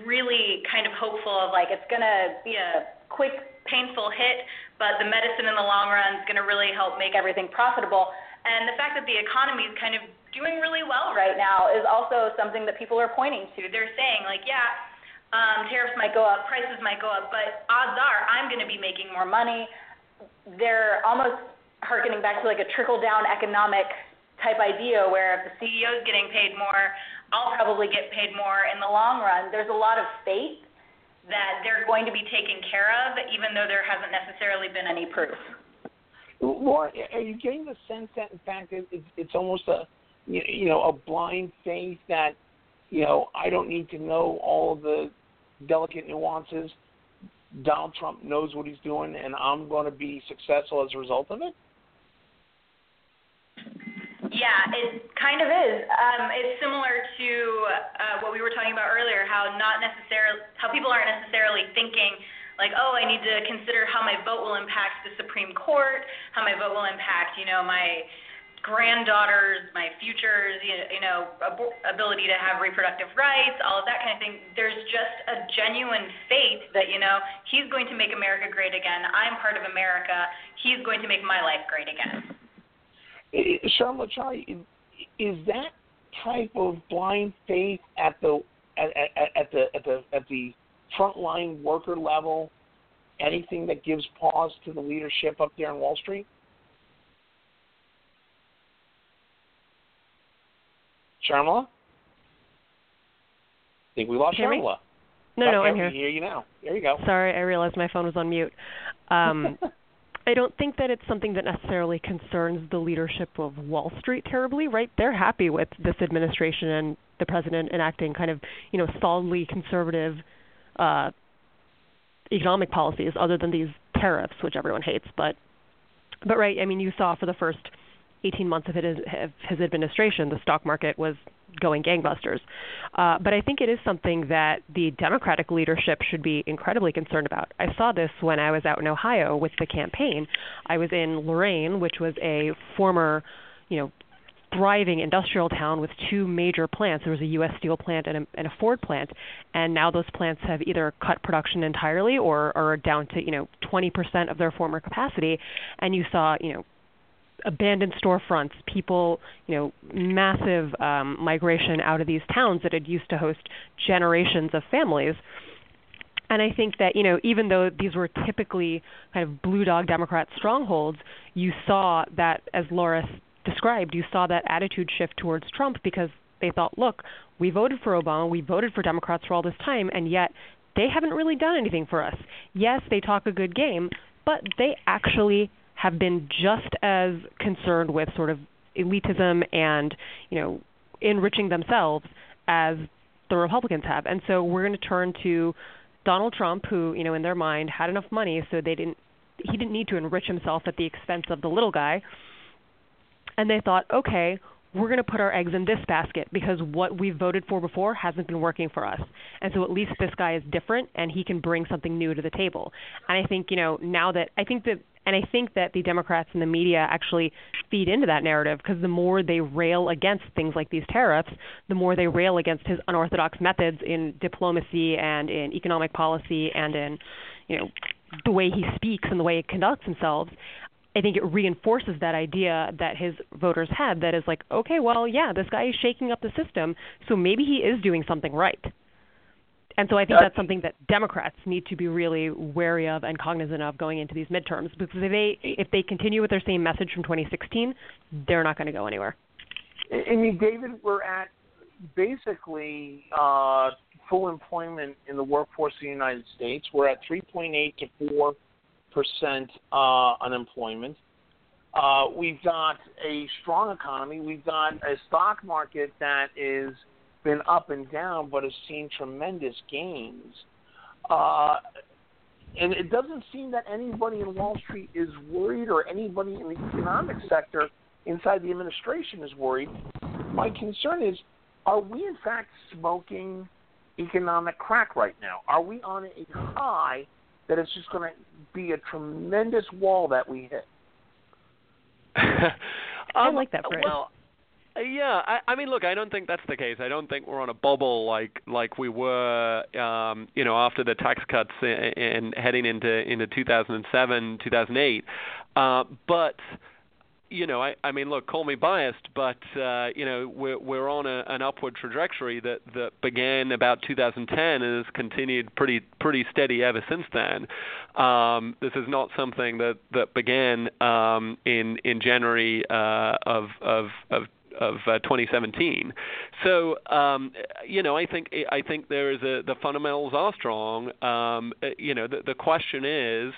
really kind of hopeful of like it's to be a quick, painful hit, but the medicine in the long run is to really help make everything profitable. And the fact that the economy is kind of doing really well right now is also something that people are pointing to. They're saying like, yeah, um, tariffs might go up, prices might go up, but odds are I'm going to be making more money. They're almost harkening back to like a trickle down economic type idea where if the CEO is getting paid more, I'll probably get paid more in the long run. There's a lot of faith that they're going to be taken care of, even though there hasn't necessarily been any proof. Laura, are you getting the sense that in fact it's, it's almost a you know a blind faith that you know I don't need to know all the delicate nuances. Donald Trump knows what he's doing, and I'm going to be successful as a result of it. Yeah, it kind of is. Um, it's similar to uh, what we were talking about earlier. How not necessarily how people aren't necessarily thinking like, oh, I need to consider how my vote will impact the Supreme Court, how my vote will impact, you know, my granddaughters, my futures, you know, ability to have reproductive rights, all of that kind of thing. There's just a genuine faith that, you know, he's going to make America great again. I'm part of America. He's going to make my life great again. Sharma Charlie, is that type of blind faith at the at, at, at the at the at the frontline worker level anything that gives pause to the leadership up there on Wall Street? Sharmila? I think we lost Sharmila. No, no, I'm here. We hear you now. There you go. Sorry, I realized my phone was on mute. Um, <laughs> I don't think that it's something that necessarily concerns the leadership of Wall Street terribly, right? They're happy with this administration and the president enacting kind of, you know, solidly conservative uh economic policies other than these tariffs which everyone hates, but but right, I mean, you saw for the first 18 months of his, of his administration, the stock market was going gangbusters. Uh, but I think it is something that the Democratic leadership should be incredibly concerned about. I saw this when I was out in Ohio with the campaign. I was in Lorain, which was a former, you know, thriving industrial town with two major plants. There was a U.S. Steel plant and a, and a Ford plant, and now those plants have either cut production entirely or are down to you know 20% of their former capacity. And you saw you know abandoned storefronts, people, you know, massive um, migration out of these towns that had used to host generations of families. And I think that, you know, even though these were typically kind of blue dog Democrat strongholds, you saw that, as Laura described, you saw that attitude shift towards Trump because they thought, look, we voted for Obama, we voted for Democrats for all this time, and yet they haven't really done anything for us. Yes, they talk a good game, but they actually have been just as concerned with sort of elitism and you know enriching themselves as the Republicans have. And so we're going to turn to Donald Trump, who you know in their mind had enough money, so they didn't he didn't need to enrich himself at the expense of the little guy. And they thought, okay, we're going to put our eggs in this basket because what we've voted for before hasn't been working for us. And so at least this guy is different and he can bring something new to the table. And I think, you know, now that I think that and I think that the Democrats and the media actually feed into that narrative because the more they rail against things like these tariffs, the more they rail against his unorthodox methods in diplomacy and in economic policy and in, you know, the way he speaks and the way he conducts himself. I think it reinforces that idea that his voters had that is like, okay, well, yeah, this guy is shaking up the system, so maybe he is doing something right. And so I think that's something that Democrats need to be really wary of and cognizant of going into these midterms because if they if they continue with their same message from 2016, they're not going to go anywhere. I mean, David, we're at basically uh, full employment in the workforce of the United States. We're at 3.8 to 4 percent uh, unemployment. Uh, we've got a strong economy. We've got a stock market that is been up and down, but has seen tremendous gains. Uh, and it doesn't seem that anybody in Wall Street is worried, or anybody in the economic sector inside the administration is worried. My concern is: Are we in fact smoking economic crack right now? Are we on a high that is just going to be a tremendous wall that we hit? <laughs> I like that phrase. Well, yeah, I, I mean, look, I don't think that's the case. I don't think we're on a bubble like like we were, um, you know, after the tax cuts and heading into into 2007, 2008. Uh, but you know, I, I mean, look, call me biased, but uh, you know, we're we're on a, an upward trajectory that that began about 2010 and has continued pretty pretty steady ever since then. Um, this is not something that that began um, in in January uh, of of of of uh, 2017. So um, you know, I think I think there is a the fundamentals are strong. Um, you know, the, the question is.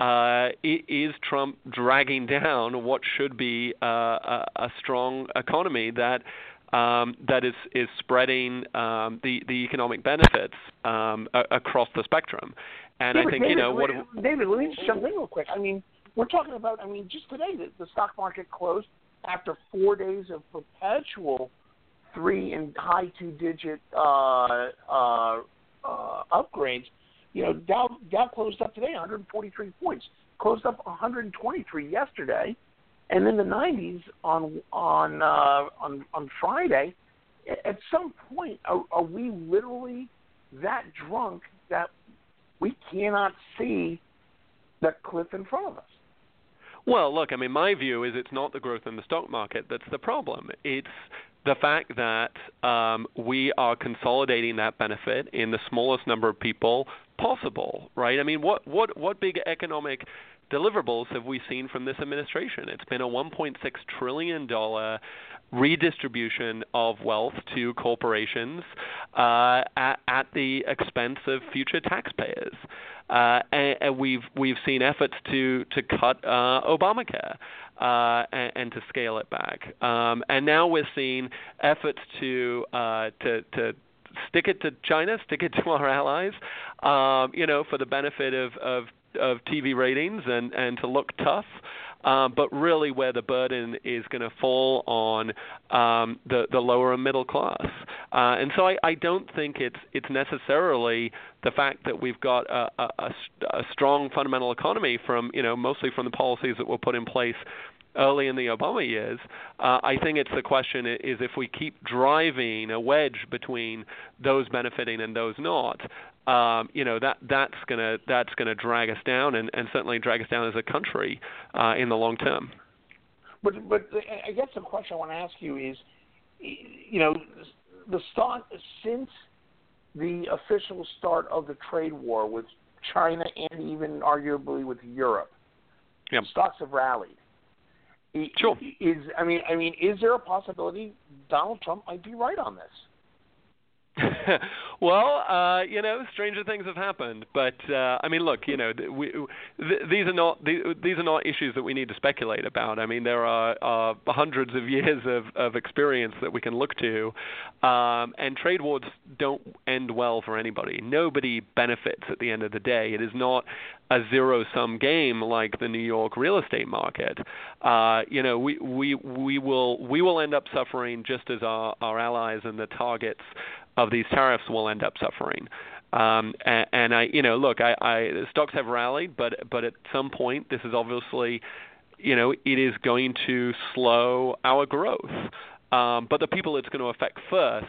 Uh, is Trump dragging down what should be uh, a, a strong economy that um, that is is spreading um, the the economic benefits um, a, across the spectrum? And David, I think David, you know what. David, let me just jump in real quick. I mean, we're talking about. I mean, just today the, the stock market closed after four days of perpetual three and high two digit uh, uh, uh, upgrades. You know, Dow Dow closed up today 143 points, closed up 123 yesterday, And in the '90s, on on uh, on on Friday, at some point, are, are we literally that drunk that we cannot see the cliff in front of us? Well, look, I mean, my view is it's not the growth in the stock market that's the problem. It's the fact that um, we are consolidating that benefit in the smallest number of people possible, right? I mean, what what what big economic deliverables have we seen from this administration? It's been a 1.6 trillion dollar redistribution of wealth to corporations uh, at, at the expense of future taxpayers. Uh, and, and we've we've seen efforts to to cut uh, Obamacare uh, and, and to scale it back. Um, and now we're seeing efforts to uh, to to stick it to China, stick it to our allies, um, you know, for the benefit of, of of TV ratings and and to look tough. Um, but really, where the burden is going to fall on um, the the lower and middle class, uh, and so I, I don't think it's it's necessarily the fact that we've got a, a, a strong fundamental economy from you know mostly from the policies that were put in place early in the Obama years. Uh, I think it's the question is if we keep driving a wedge between those benefiting and those not, um, you know that that's gonna that's gonna drag us down and, and certainly drag us down as a country uh, in the long term. But but I guess the question I want to ask you is, you know, the stock since the official start of the trade war with China and even arguably with Europe, yep. stocks have rallied. Sure. Is I mean I mean is there a possibility Donald Trump might be right on this? <laughs> well, uh, you know, stranger things have happened, but uh, I mean, look, you know, we, th- these are not these are not issues that we need to speculate about. I mean, there are uh, hundreds of years of, of experience that we can look to, um, and trade wars don't end well for anybody. Nobody benefits at the end of the day. It is not a zero sum game like the New York real estate market. Uh, you know, we, we we will we will end up suffering just as our, our allies and the targets of these tariffs will end up suffering. Um, and, and I, you know, look, I, I stocks have rallied, but but at some point, this is obviously, you know, it is going to slow our growth. Um, but the people it's going to affect first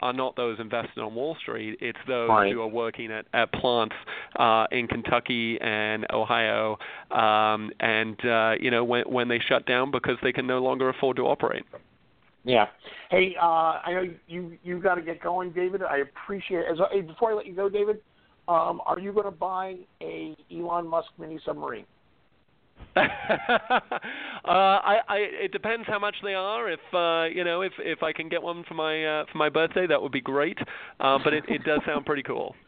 are not those invested on Wall Street. It's those right. who are working at, at plants uh, in Kentucky and Ohio, um, and uh, you know when when they shut down because they can no longer afford to operate. Yeah. Hey, uh, I know you you got to get going, David. I appreciate it. As hey, before I let you go, David, um, are you going to buy a Elon Musk mini submarine? <laughs> uh, I, I, it depends how much they are. If uh, you know, if if I can get one for my uh, for my birthday, that would be great. Uh, but it, it does sound pretty cool. <laughs>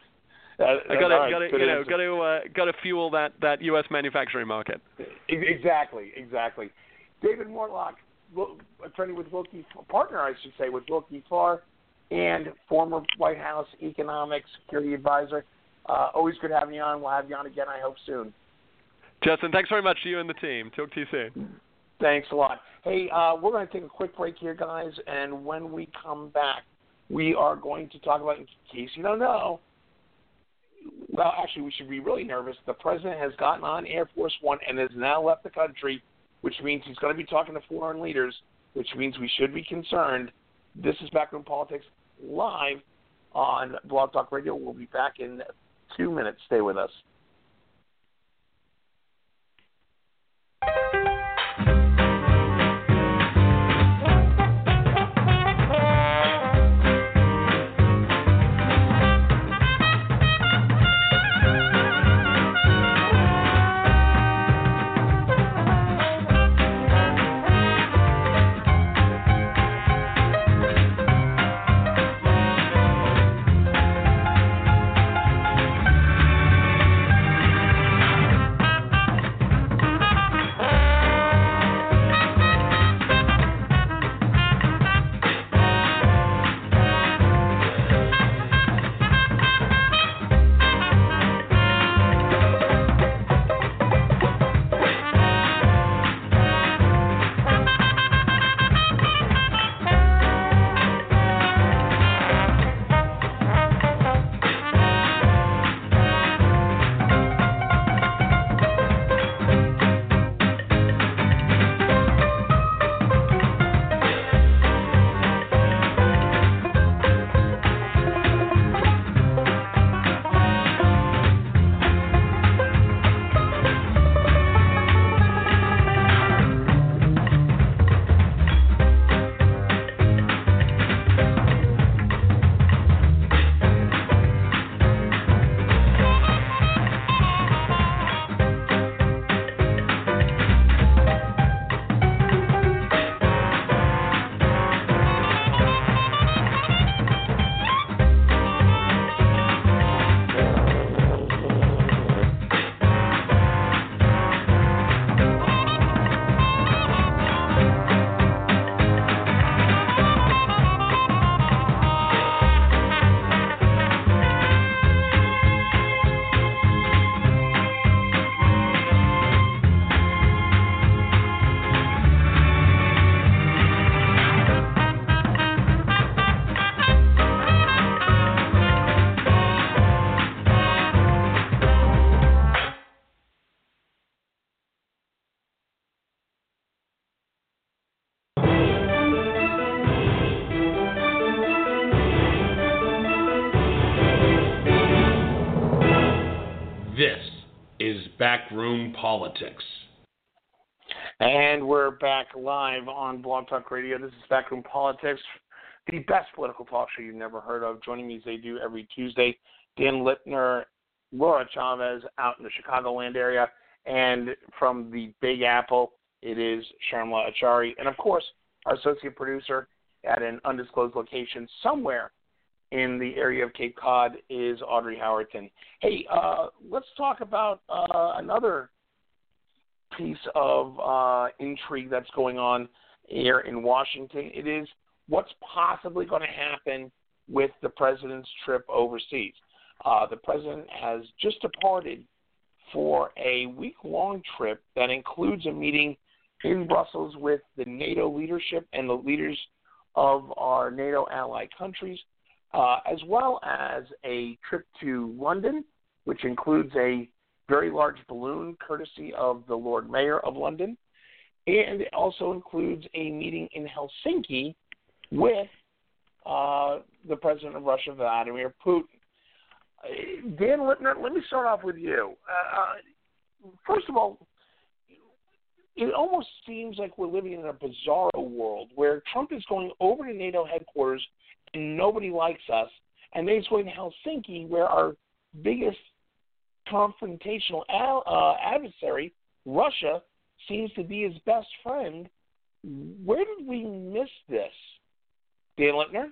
That, I got to, right, got to, you know, got to, uh, got to fuel that that U.S. manufacturing market. Exactly, exactly. David Mortlock, attorney with Willkie, partner, I should say, with Willkie Farr, and former White House economic security advisor. Uh, always good having you on. We'll have you on again. I hope soon. Justin, thanks very much to you and the team. Talk to you soon. Thanks a lot. Hey, uh, we're going to take a quick break here, guys, and when we come back, we are going to talk about, in case you don't know, well, actually, we should be really nervous. The president has gotten on Air Force One and has now left the country, which means he's going to be talking to foreign leaders, which means we should be concerned. This is Backroom Politics live on Blog Talk Radio. We'll be back in two minutes. Stay with us. And we're back live on Blog Talk Radio. This is Backroom Politics, the best political talk show you've never heard of. Joining me as they do every Tuesday, Dan Lipner, Laura Chavez out in the Chicagoland area, and from the Big Apple, it is Sharmila Achari. And of course, our associate producer at an undisclosed location somewhere in the area of Cape Cod is Audrey Howerton. Hey, uh, let's talk about uh, another piece of uh, intrigue that's going on here in Washington. It is what's possibly going to happen with the president's trip overseas. Uh, the president has just departed for a week long trip that includes a meeting in Brussels with the NATO leadership and the leaders of our NATO ally countries, uh, as well as a trip to London, which includes a very large balloon courtesy of the Lord Mayor of London. And it also includes a meeting in Helsinki with uh, the president of Russia, Vladimir Putin. Uh, Dan Lipner, let me start off with you. Uh, first of all, it almost seems like we're living in a bizarre world where Trump is going over to NATO headquarters and nobody likes us, and then he's going to Helsinki where our biggest confrontational al- uh, adversary, Russia, seems to be his best friend. Where did we miss this? Dan Lipner?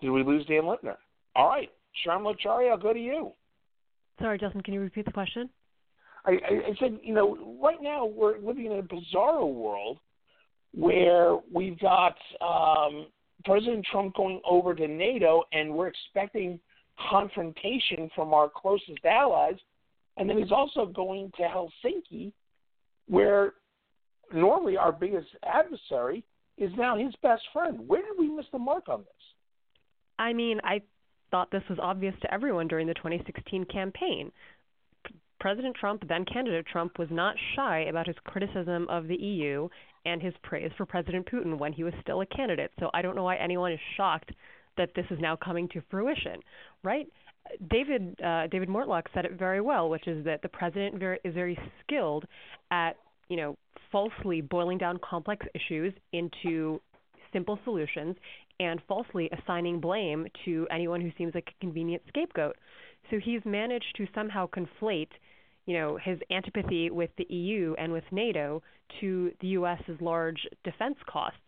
Did we lose Dan Lipner? All right. Sharmila Achari, I'll go to you. Sorry, Justin, can you repeat the question? I, I, I said, you know, right now we're living in a bizarre world where we've got um, President Trump going over to NATO, and we're expecting confrontation from our closest allies. And then he's also going to Helsinki, where normally our biggest adversary is now his best friend. Where did we miss the mark on this? I mean, I thought this was obvious to everyone during the 2016 campaign. President Trump, then candidate Trump, was not shy about his criticism of the EU and his praise for President Putin when he was still a candidate. So I don't know why anyone is shocked that this is now coming to fruition, right? David uh, David Mortlock said it very well, which is that the president very, is very skilled at you know falsely boiling down complex issues into simple solutions and falsely assigning blame to anyone who seems like a convenient scapegoat. So he's managed to somehow conflate you know, his antipathy with the EU and with NATO to the U.S.'s large defense costs,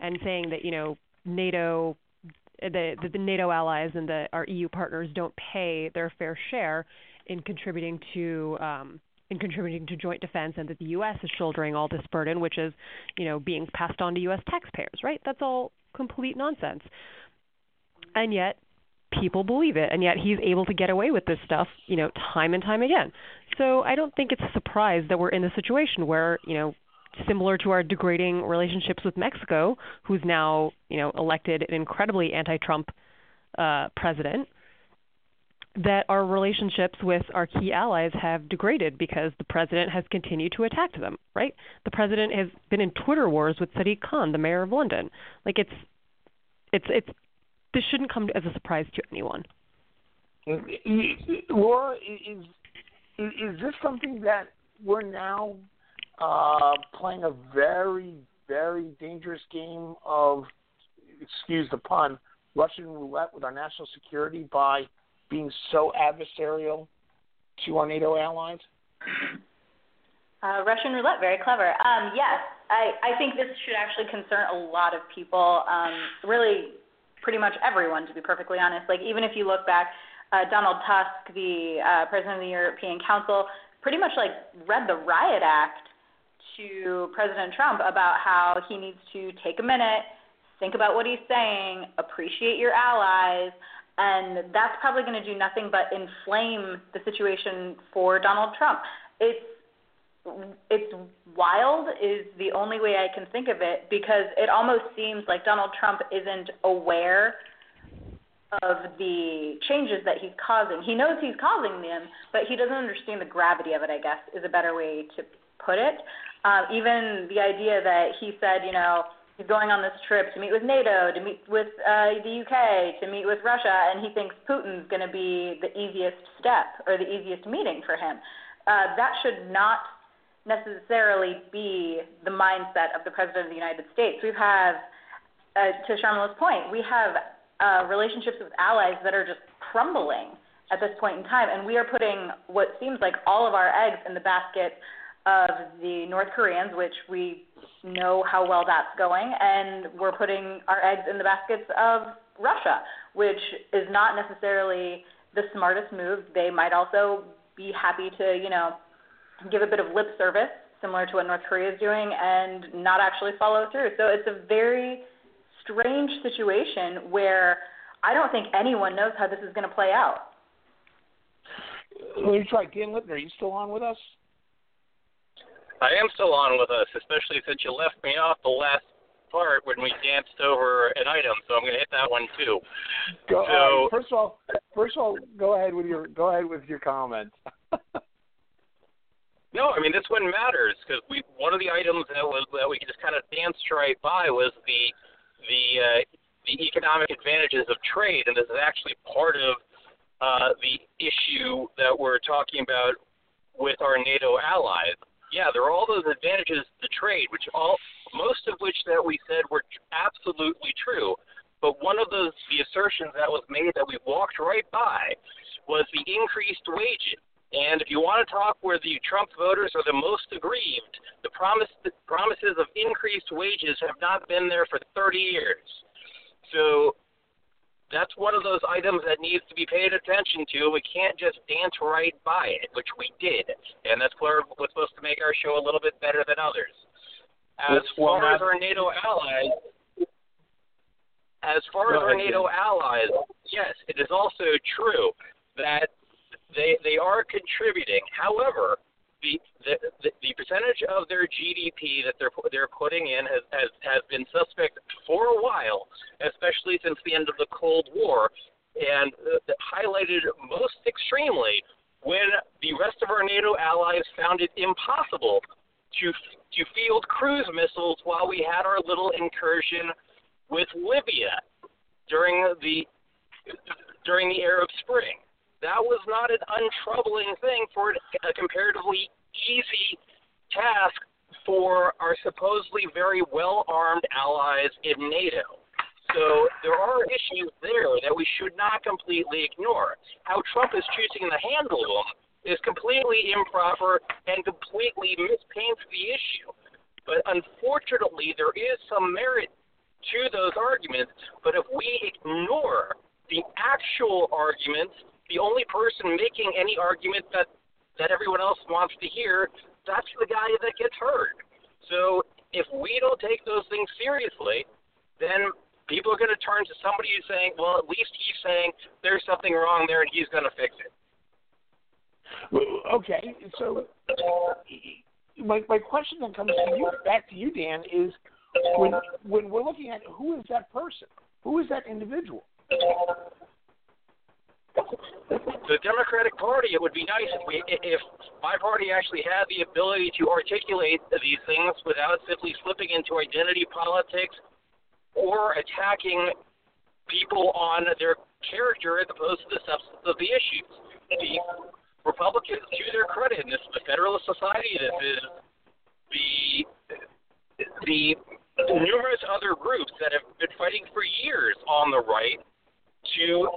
and saying that you know NATO, the the, the NATO allies and the our EU partners don't pay their fair share in contributing to um, in contributing to joint defense, and that the U.S. is shouldering all this burden, which is you know being passed on to U.S. taxpayers. Right? That's all complete nonsense. And yet, people believe it and yet he's able to get away with this stuff you know time and time again so i don't think it's a surprise that we're in the situation where you know similar to our degrading relationships with mexico who's now you know elected an incredibly anti-trump uh, president that our relationships with our key allies have degraded because the president has continued to attack them right the president has been in twitter wars with sadiq khan the mayor of london like it's it's it's this shouldn't come as a surprise to anyone. Laura, is is this something that we're now uh, playing a very very dangerous game of, excuse the pun, Russian roulette with our national security by being so adversarial to our NATO allies? Uh, Russian roulette, very clever. Um, yes, I, I think this should actually concern a lot of people. Um, really, pretty much everyone, to be perfectly honest. Like even if you look back, uh, Donald Tusk, the uh, president of the European Council, pretty much like read the riot act to President Trump about how he needs to take a minute, think about what he's saying, appreciate your allies, and that's probably going to do nothing but inflame the situation for Donald Trump. It's it's wild is the only way I can think of it because it almost seems like Donald Trump isn't aware of the changes that he's causing. He knows he's causing them, but he doesn't understand the gravity of it, I guess, is a better way to put it. Uh, even the idea that he said, you know, he's going on this trip to meet with NATO, to meet with uh, the UK, to meet with Russia, and he thinks Putin's going to be the easiest step or the easiest meeting for him. Uh, that should not necessarily be the mindset of the President of the United States. We have, uh, to Sharmila's point, we have uh, relationships with allies that are just crumbling at this point in time, and we are putting what seems like all of our eggs in the basket of the North Koreans, which we know how well that's going, and we're putting our eggs in the baskets of Russia, which is not necessarily the smartest move. They might also be happy to, you know, give a bit of lip service, similar to what North Korea is doing, and not actually follow through. So it's a very strange situation where I don't think anyone knows how this is going to play out. Let me try. Dan Lipner, are you still on with us? I am still on with us, especially since you left me off the last part when we danced over an item, so I'm going to hit that one too. Go, so, uh, first of all, first of all, go ahead with your go ahead with your comments. <laughs> no, I mean this one matters because we one of the items that was that we just kind of danced right by was the the uh, the economic advantages of trade, and this is actually part of uh, the issue that we're talking about with our NATO allies. Yeah, there are all those advantages to trade, which all most of which that we said were absolutely true. But one of those the assertions that was made that we walked right by was the increased wages. And if you want to talk where the Trump voters are the most aggrieved, the promise the promises of increased wages have not been there for 30 years. So that's one of those items that needs to be paid attention to. We can't just dance right by it, which we did, and that's where we're supposed to make our show a little bit better than others. As far as our NATO allies, as far as our NATO allies, yes, it is also true that they they are contributing. However, the the, the, percentage of their GDP that they're they're putting in has, has has been suspect for a while, especially since the end of the Cold War, and uh, highlighted most extremely when the rest of our NATO allies found it impossible to to field cruise missiles while we had our little incursion with Libya during the during the Arab Spring that was not an untroubling thing for a comparatively easy task for our supposedly very well armed allies in NATO. So there are issues there that we should not completely ignore. How Trump is choosing to handle them is completely improper and completely mispaints the issue. But unfortunately, there is some merit to those arguments. But if we ignore the actual arguments the only person making any argument that that everyone else wants to hear, that's the guy that gets heard. So if we don't take those things seriously, then people are going to turn to somebody who's saying, well, at least he's saying there's something wrong there and he's going to fix it. Okay, so my my question then comes to you, back to you, Dan, is when when we're looking at who is that person, who is that individual? The Democratic Party, it would be nice if we, if my party actually had the ability to articulate these things without simply slipping into identity politics or attacking people on their character as opposed to the substance of the issues. The Republicans, to their credit, and this is the Federalist Society, this is the the numerous other groups that have been fighting for years on the right to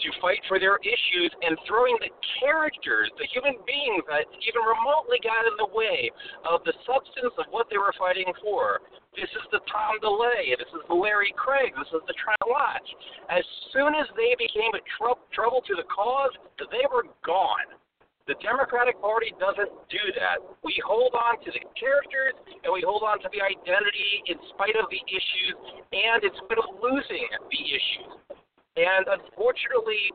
to fight for their issues and throwing the characters, the human beings that even remotely got in the way of the substance of what they were fighting for. This is the Tom DeLay. This is the Larry Craig. This is the Trent Lott. As soon as they became a tr- trouble to the cause, they were gone. The Democratic Party doesn't do that. We hold on to the characters and we hold on to the identity in spite of the issues and in spite of losing the issues. And unfortunately,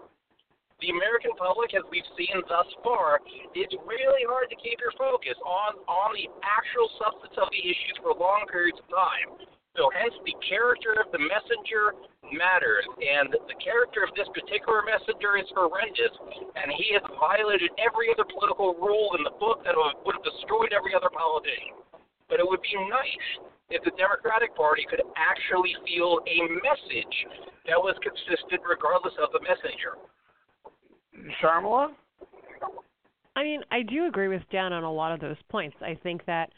the American public, as we've seen thus far, it's really hard to keep your focus on on the actual substance of the issues for long periods of time. So hence the character of the messenger matters, and the character of this particular messenger is horrendous, and he has violated every other political rule in the book that would have destroyed every other politician. But it would be nice if the Democratic Party could actually feel a message that was consistent regardless of the messenger. Sharmila? I mean, I do agree with Dan on a lot of those points. I think that,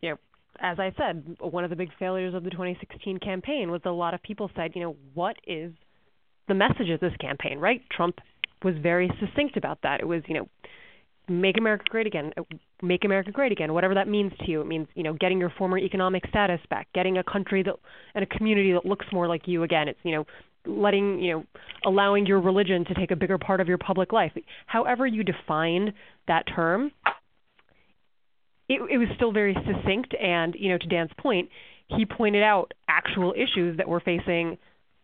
you know, as I said, one of the big failures of the 2016 campaign was a lot of people said, you know, what is the message of this campaign, right? Trump was very succinct about that. It was, you know, make America great again, uh, make America great again, whatever that means to you. It means, you know, getting your former economic status back, getting a country that and a community that looks more like you again. It's, you know, letting, you know, allowing your religion to take a bigger part of your public life. However you define that term, it, it was still very succinct and, you know, to Dan's point, he pointed out actual issues that were facing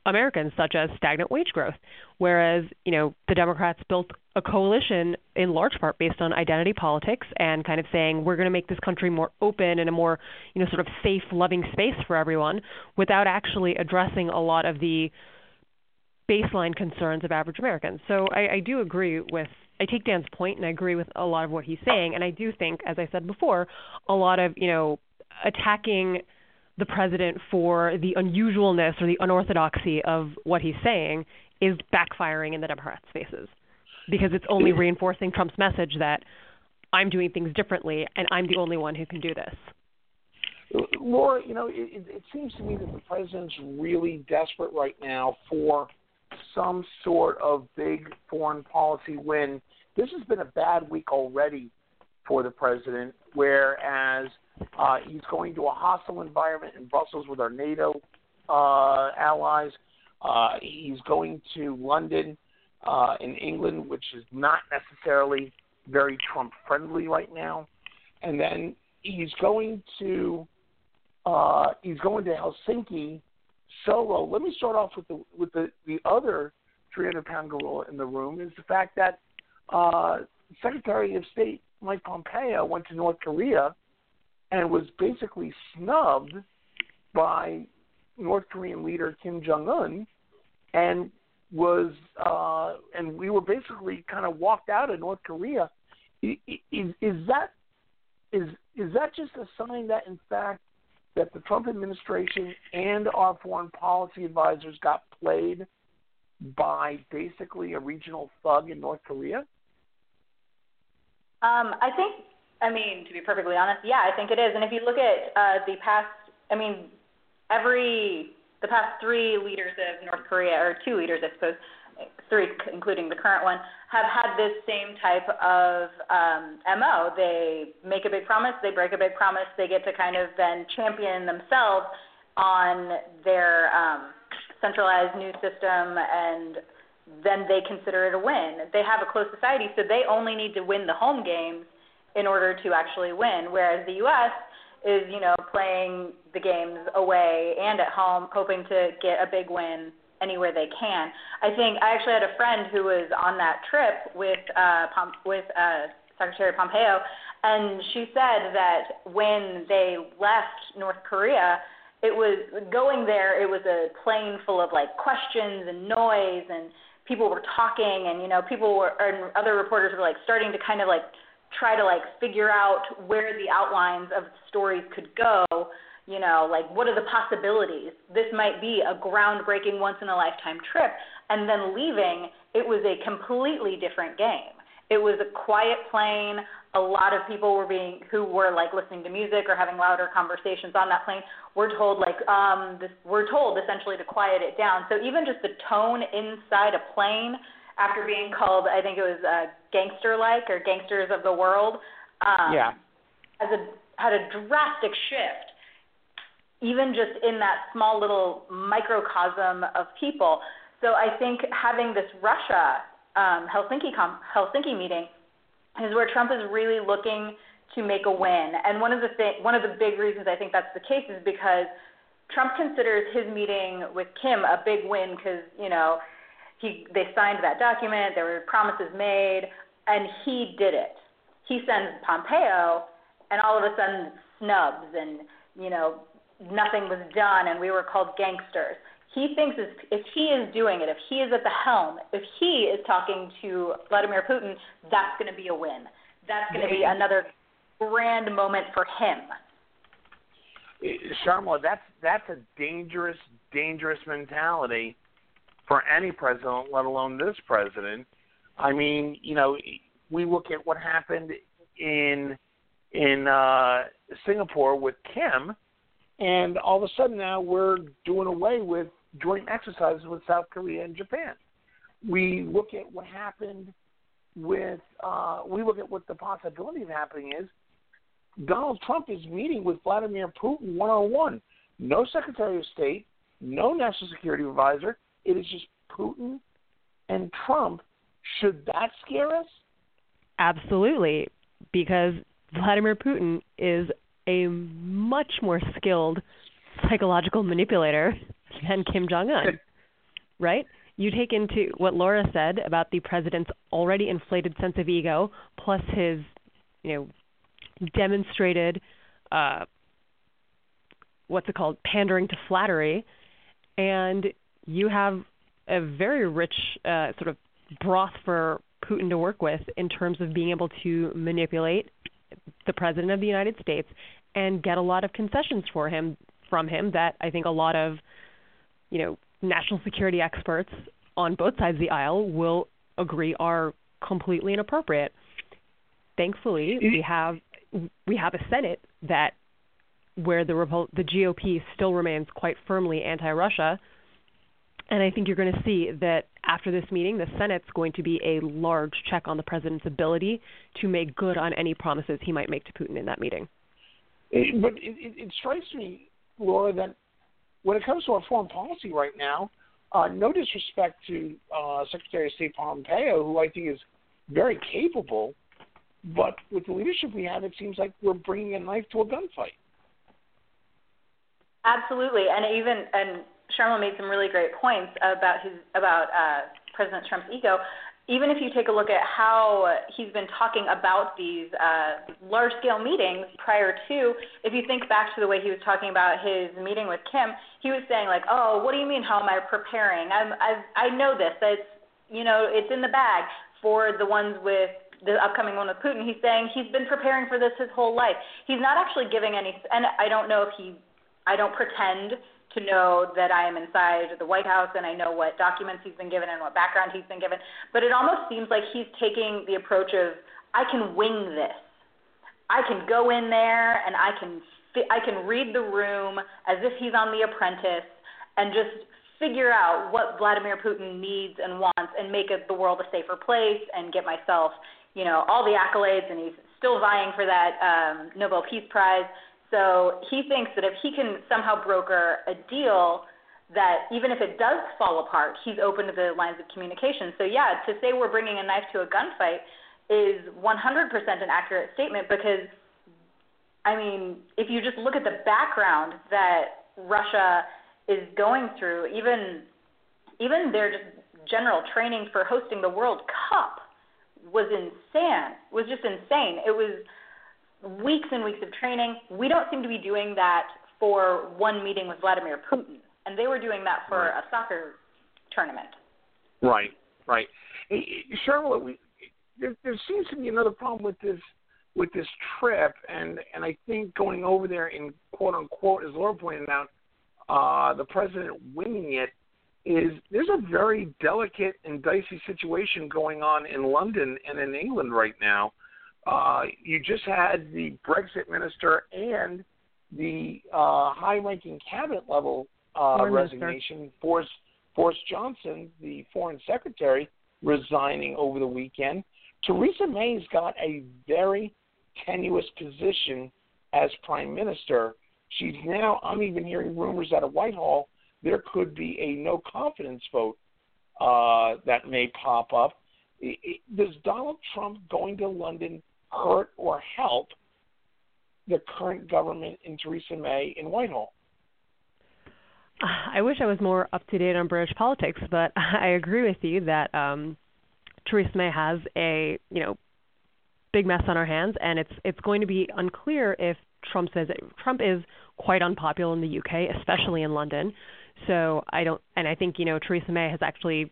Americans, such as stagnant wage growth. Whereas, you know, the Democrats built a coalition in large part based on identity politics and kind of saying we're going to make this country more open and a more, you know, sort of safe, loving space for everyone, without actually addressing a lot of the baseline concerns of average Americans. So I, I do agree with I take Dan's point and I agree with a lot of what he's saying and I do think, as I said before, a lot of, you know, attacking the president for the unusualness or the unorthodoxy of what he's saying is backfiring in the Democrats' faces because it's only mm-hmm. reinforcing Trump's message that I'm doing things differently and I'm the only one who can do this. Laura, you know, it, it seems to me that the president's really desperate right now for some sort of big foreign policy win. This has been a bad week already for the president, whereas uh, he's going to a hostile environment in Brussels with our NATO uh, allies. Uh, he's going to London uh, in England, which is not necessarily very Trump friendly right now. And then he's going to uh, he's going to Helsinki solo. Let me start off with the with the the other 300 pound gorilla in the room is the fact that uh, Secretary of State Mike Pompeo went to North Korea and was basically snubbed by North Korean leader Kim Jong Un, and was uh, and we were basically kind of walked out of North Korea. Is, is that is is that just a sign that in fact that the Trump administration and our foreign policy advisors got played by basically a regional thug in North Korea? Um, I think I mean, to be perfectly honest, yeah, I think it is. And if you look at uh, the past, I mean, every the past three leaders of North Korea, or two leaders, I suppose, three including the current one, have had this same type of um, mo. They make a big promise, they break a big promise, they get to kind of then champion themselves on their um, centralized news system and then they consider it a win. They have a closed society, so they only need to win the home games in order to actually win. Whereas the U.S. is, you know, playing the games away and at home, hoping to get a big win anywhere they can. I think I actually had a friend who was on that trip with uh, Pom- with uh, Secretary Pompeo, and she said that when they left North Korea, it was going there. It was a plane full of like questions and noise, and people were talking, and you know, people were and other reporters were like starting to kind of like try to like figure out where the outlines of stories could go you know like what are the possibilities? This might be a groundbreaking once in a lifetime trip and then leaving it was a completely different game. It was a quiet plane. A lot of people were being who were like listening to music or having louder conversations on that plane were told like um this we're told essentially to quiet it down. So even just the tone inside a plane after being called, I think it was uh, gangster-like or gangsters of the world. Um, yeah. Has a had a drastic shift, even just in that small little microcosm of people. So I think having this Russia um, Helsinki com- Helsinki meeting is where Trump is really looking to make a win. And one of the th- one of the big reasons I think that's the case is because Trump considers his meeting with Kim a big win because you know he they signed that document. There were promises made, and he did it. He sends Pompeo, and all of a sudden snubs, and you know nothing was done, and we were called gangsters. He thinks if, if he is doing it, if he is at the helm, if he is talking to Vladimir Putin, that's going to be a win. That's going to be another grand moment for him. Eh, Sharma, that's that's a dangerous, dangerous mentality for any president, let alone this president. I mean, you know, we look at what happened in in uh, Singapore with Kim, and all of a sudden now we're doing away with joint exercises with South Korea and Japan. We look at what happened with uh, we look at what the possibility of happening is. Donald Trump is meeting with Vladimir Putin one on one. No Secretary of State, no National Security Advisor. It is just Putin and Trump. Should that scare us? Absolutely, because Vladimir Putin is a much more skilled psychological manipulator than Kim Jong Un, <laughs> right? You take into what Laura said about the president's already inflated sense of ego, plus his, you know, demonstrated, uh, what's it called, pandering to flattery, and you have a very rich uh, sort of broth for Putin to work with in terms of being able to manipulate the president of the United States and get a lot of concessions for him from him that I think a lot of you know national security experts on both sides of the aisle will agree are completely inappropriate. Thankfully, we have we have a Senate that where the the GOP still remains quite firmly anti-Russia and I think you're going to see that after this meeting, the Senate's going to be a large check on the president's ability to make good on any promises he might make to Putin in that meeting. It, but it, it, it strikes me, Laura, that when it comes to our foreign policy right now, uh, no disrespect to uh, Secretary of State Pompeo, who I think is very capable, but with the leadership we have, it seems like we're bringing a knife to a gunfight. Absolutely, and even and Sharma made some really great points about his about uh, President Trump's ego. Even if you take a look at how he's been talking about these uh, large-scale meetings prior to, if you think back to the way he was talking about his meeting with Kim, he was saying like, "Oh, what do you mean? How am I preparing? I'm, I've, I know this. It's you know, it's in the bag for the ones with the upcoming one with Putin. He's saying he's been preparing for this his whole life. He's not actually giving any, and I don't know if he, I don't pretend to know that I am inside the White House and I know what documents he's been given and what background he's been given. But it almost seems like he's taking the approach of I can wing this. I can go in there and I can I can read the room as if he's on The Apprentice and just figure out what Vladimir Putin needs and wants and make the world a safer place and get myself, you know, all the accolades and he's still vying for that um, Nobel Peace Prize. So he thinks that if he can somehow broker a deal that even if it does fall apart, he's open to the lines of communication. So yeah, to say we're bringing a knife to a gunfight is 100% an accurate statement because I mean, if you just look at the background that Russia is going through, even even their just general training for hosting the World Cup was insane. Was just insane. It was weeks and weeks of training. We don't seem to be doing that for one meeting with Vladimir Putin, and they were doing that for right. a soccer tournament. Right, right. Charlotte, we, there, there seems to be another problem with this with this trip, and and I think going over there in quote unquote, as Laura pointed out, uh, the president winning it is there's a very delicate and dicey situation going on in London and in England right now uh, you just had the Brexit minister and the uh, high-ranking cabinet level uh, resignation. Boris, Boris Johnson, the foreign secretary, resigning over the weekend. Theresa May's got a very tenuous position as prime minister. She's now. I'm even hearing rumors out of Whitehall there could be a no confidence vote uh, that may pop up. Does Donald Trump going to London hurt or help the current government in Theresa May in Whitehall. I wish I was more up to date on British politics, but <laughs> I agree with you that um, Theresa May has a you know big mess on our hands, and it's it's going to be unclear if Trump says it. Trump is quite unpopular in the UK, especially in London. So I don't, and I think you know Theresa May has actually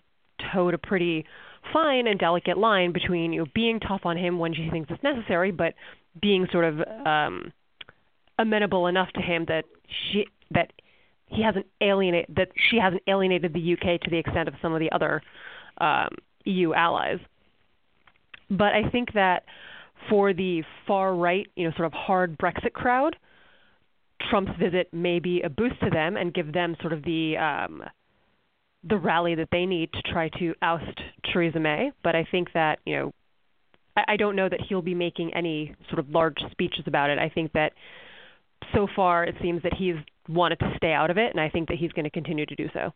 toed a pretty fine and delicate line between you know being tough on him when she thinks it's necessary, but being sort of um, amenable enough to him that she that he hasn't alienated that she hasn't alienated the UK to the extent of some of the other um, EU allies. But I think that for the far right, you know, sort of hard Brexit crowd, Trump's visit may be a boost to them and give them sort of the um, the rally that they need to try to oust Theresa May. But I think that you know, I, I don't know that he'll be making any sort of large speeches about it. I think that so far it seems that he's wanted to stay out of it, and I think that he's going to continue to do so.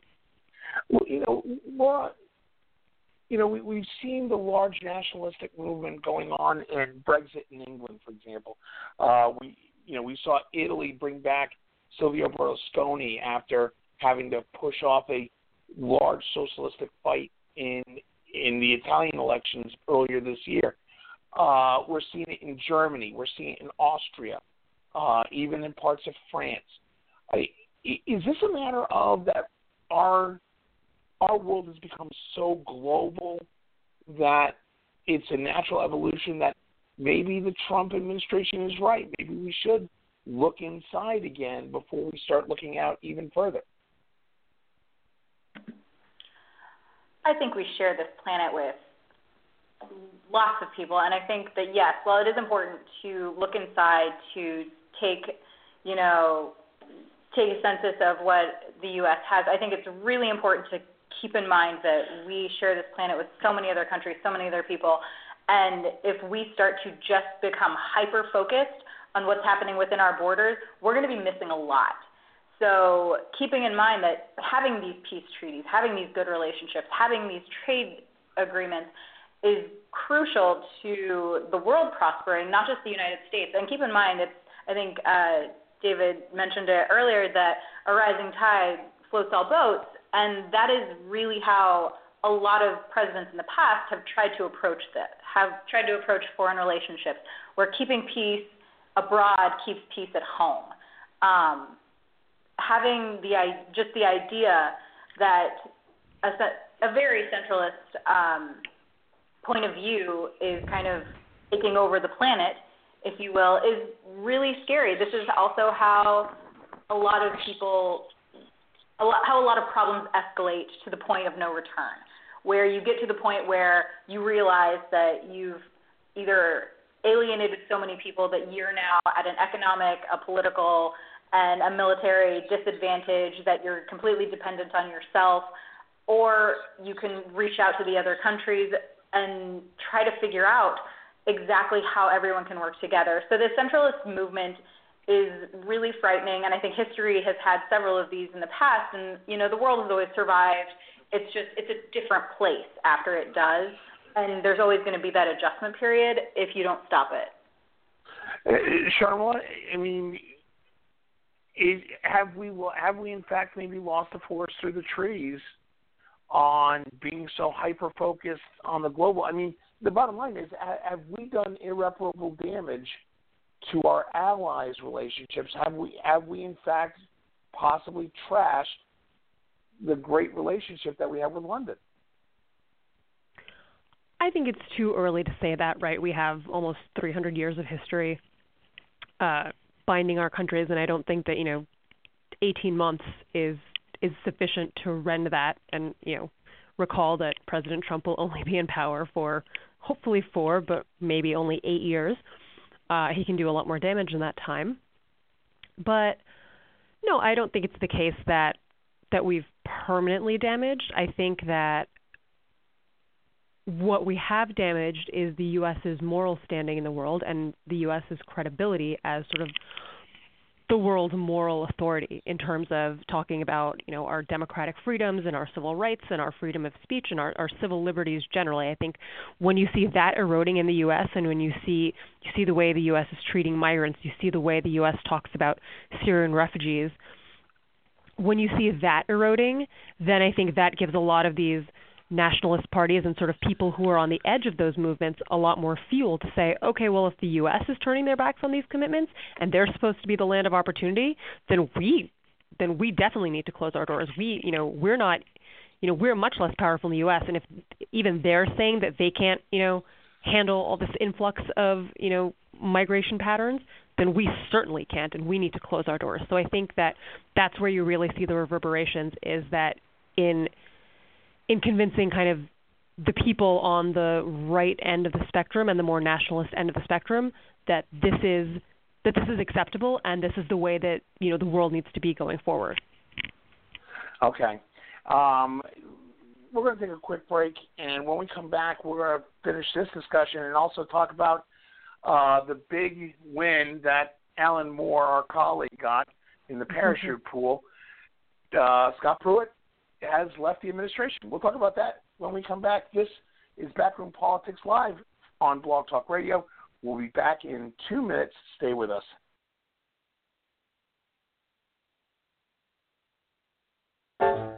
Well, you know, Laura, you know, we, we've seen the large nationalistic movement going on in Brexit in England, for example. Uh, we, you know, we saw Italy bring back Silvio Berlusconi after having to push off a large socialistic fight in in the Italian elections earlier this year. Uh, we're seeing it in Germany. We're seeing it in Austria, uh, even in parts of France. I, is this a matter of that our our world has become so global that it's a natural evolution that maybe the Trump administration is right. Maybe we should look inside again before we start looking out even further. I think we share this planet with lots of people, and I think that yes, while it is important to look inside to take, you know, take a census of what the U.S. has, I think it's really important to keep in mind that we share this planet with so many other countries, so many other people, and if we start to just become hyper focused on what's happening within our borders, we're going to be missing a lot. So, keeping in mind that having these peace treaties, having these good relationships, having these trade agreements is crucial to the world prospering, not just the United States. And keep in mind, it's I think uh, David mentioned it earlier that a rising tide floats all boats, and that is really how a lot of presidents in the past have tried to approach this, have tried to approach foreign relationships, where keeping peace abroad keeps peace at home. Um, having the just the idea that a, a very centralist um, point of view is kind of taking over the planet, if you will, is really scary. This is also how a lot of people, a lot, how a lot of problems escalate to the point of no return, where you get to the point where you realize that you've either alienated so many people that you're now at an economic, a political, and a military disadvantage that you're completely dependent on yourself, or you can reach out to the other countries and try to figure out exactly how everyone can work together. So the centralist movement is really frightening, and I think history has had several of these in the past. And you know, the world has always survived. It's just it's a different place after it does, and there's always going to be that adjustment period if you don't stop it. Uh, Sharma, I mean, is, have we have we in fact maybe lost the forest through the trees on being so hyper focused on the global? I mean, the bottom line is, have we done irreparable damage to our allies' relationships? Have we have we in fact possibly trashed the great relationship that we have with London? I think it's too early to say that, right? We have almost 300 years of history. Uh, binding our countries, and I don't think that you know, 18 months is is sufficient to rend that. And you know, recall that President Trump will <laughs> only be in power for hopefully four, but maybe only eight years. Uh, he can do a lot more damage in that time. But no, I don't think it's the case that that we've permanently damaged. I think that what we have damaged is the U.S.'s moral standing in the world and the U.S.'s credibility as sort of the world's moral authority in terms of talking about you know our democratic freedoms and our civil rights and our freedom of speech and our, our civil liberties generally. I think when you see that eroding in the U.S. and when you see you see the way the U.S. is treating migrants, you see the way the U.S. talks about Syrian refugees. When you see that eroding, then I think that gives a lot of these nationalist parties and sort of people who are on the edge of those movements a lot more fuel to say, okay, well, if the U.S. is turning their backs on these commitments and they're supposed to be the land of opportunity, then we then we definitely need to close our doors. We, you know, we're not, you know, we're much less powerful in the U.S. And if even they're saying that they can't, you know, handle all this influx of, you know, migration patterns, then we certainly can't, and we need to close our doors. So I think that that's where you really see the reverberations is that in in convincing kind of the people on the right end of the spectrum and the more nationalist end of the spectrum that this is that this is acceptable and this is the way that you know the world needs to be going forward. Okay. Um, we're going to take a quick break, and when we come back, we're going to finish this discussion and also talk about uh, the big win that Alan Moore, our colleague, got in the parachute pool. Uh, Scott Pruitt has left the administration. We'll talk about that when we come back. This is Backroom Politics Live on Blog Talk Radio. We'll be back in two minutes. Stay with us. Backroom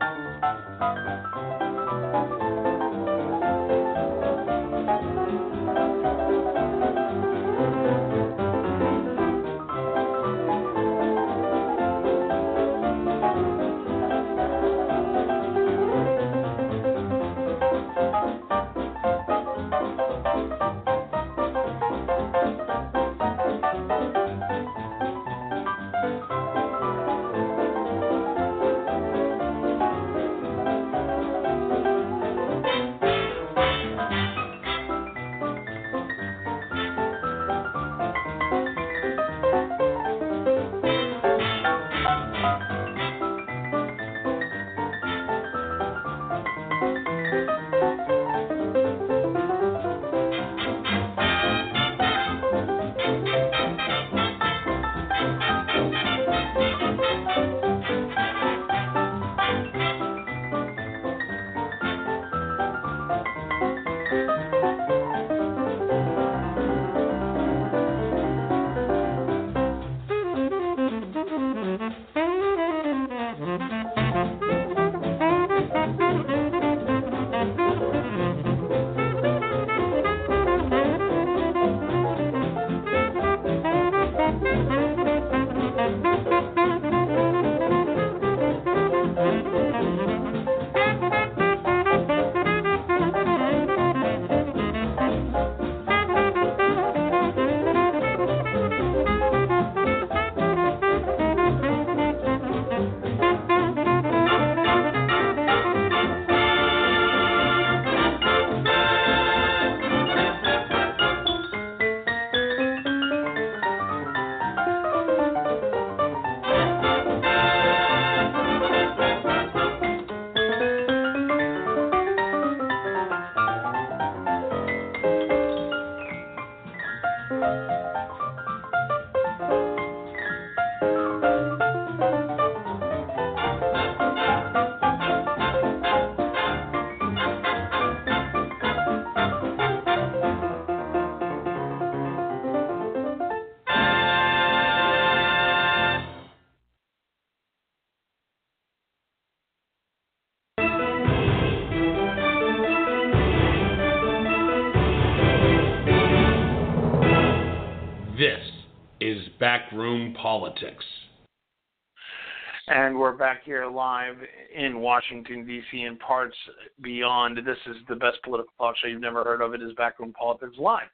live in Washington, D.C., and parts beyond. This is the best political talk show you've never heard of. It is Backroom Politics Live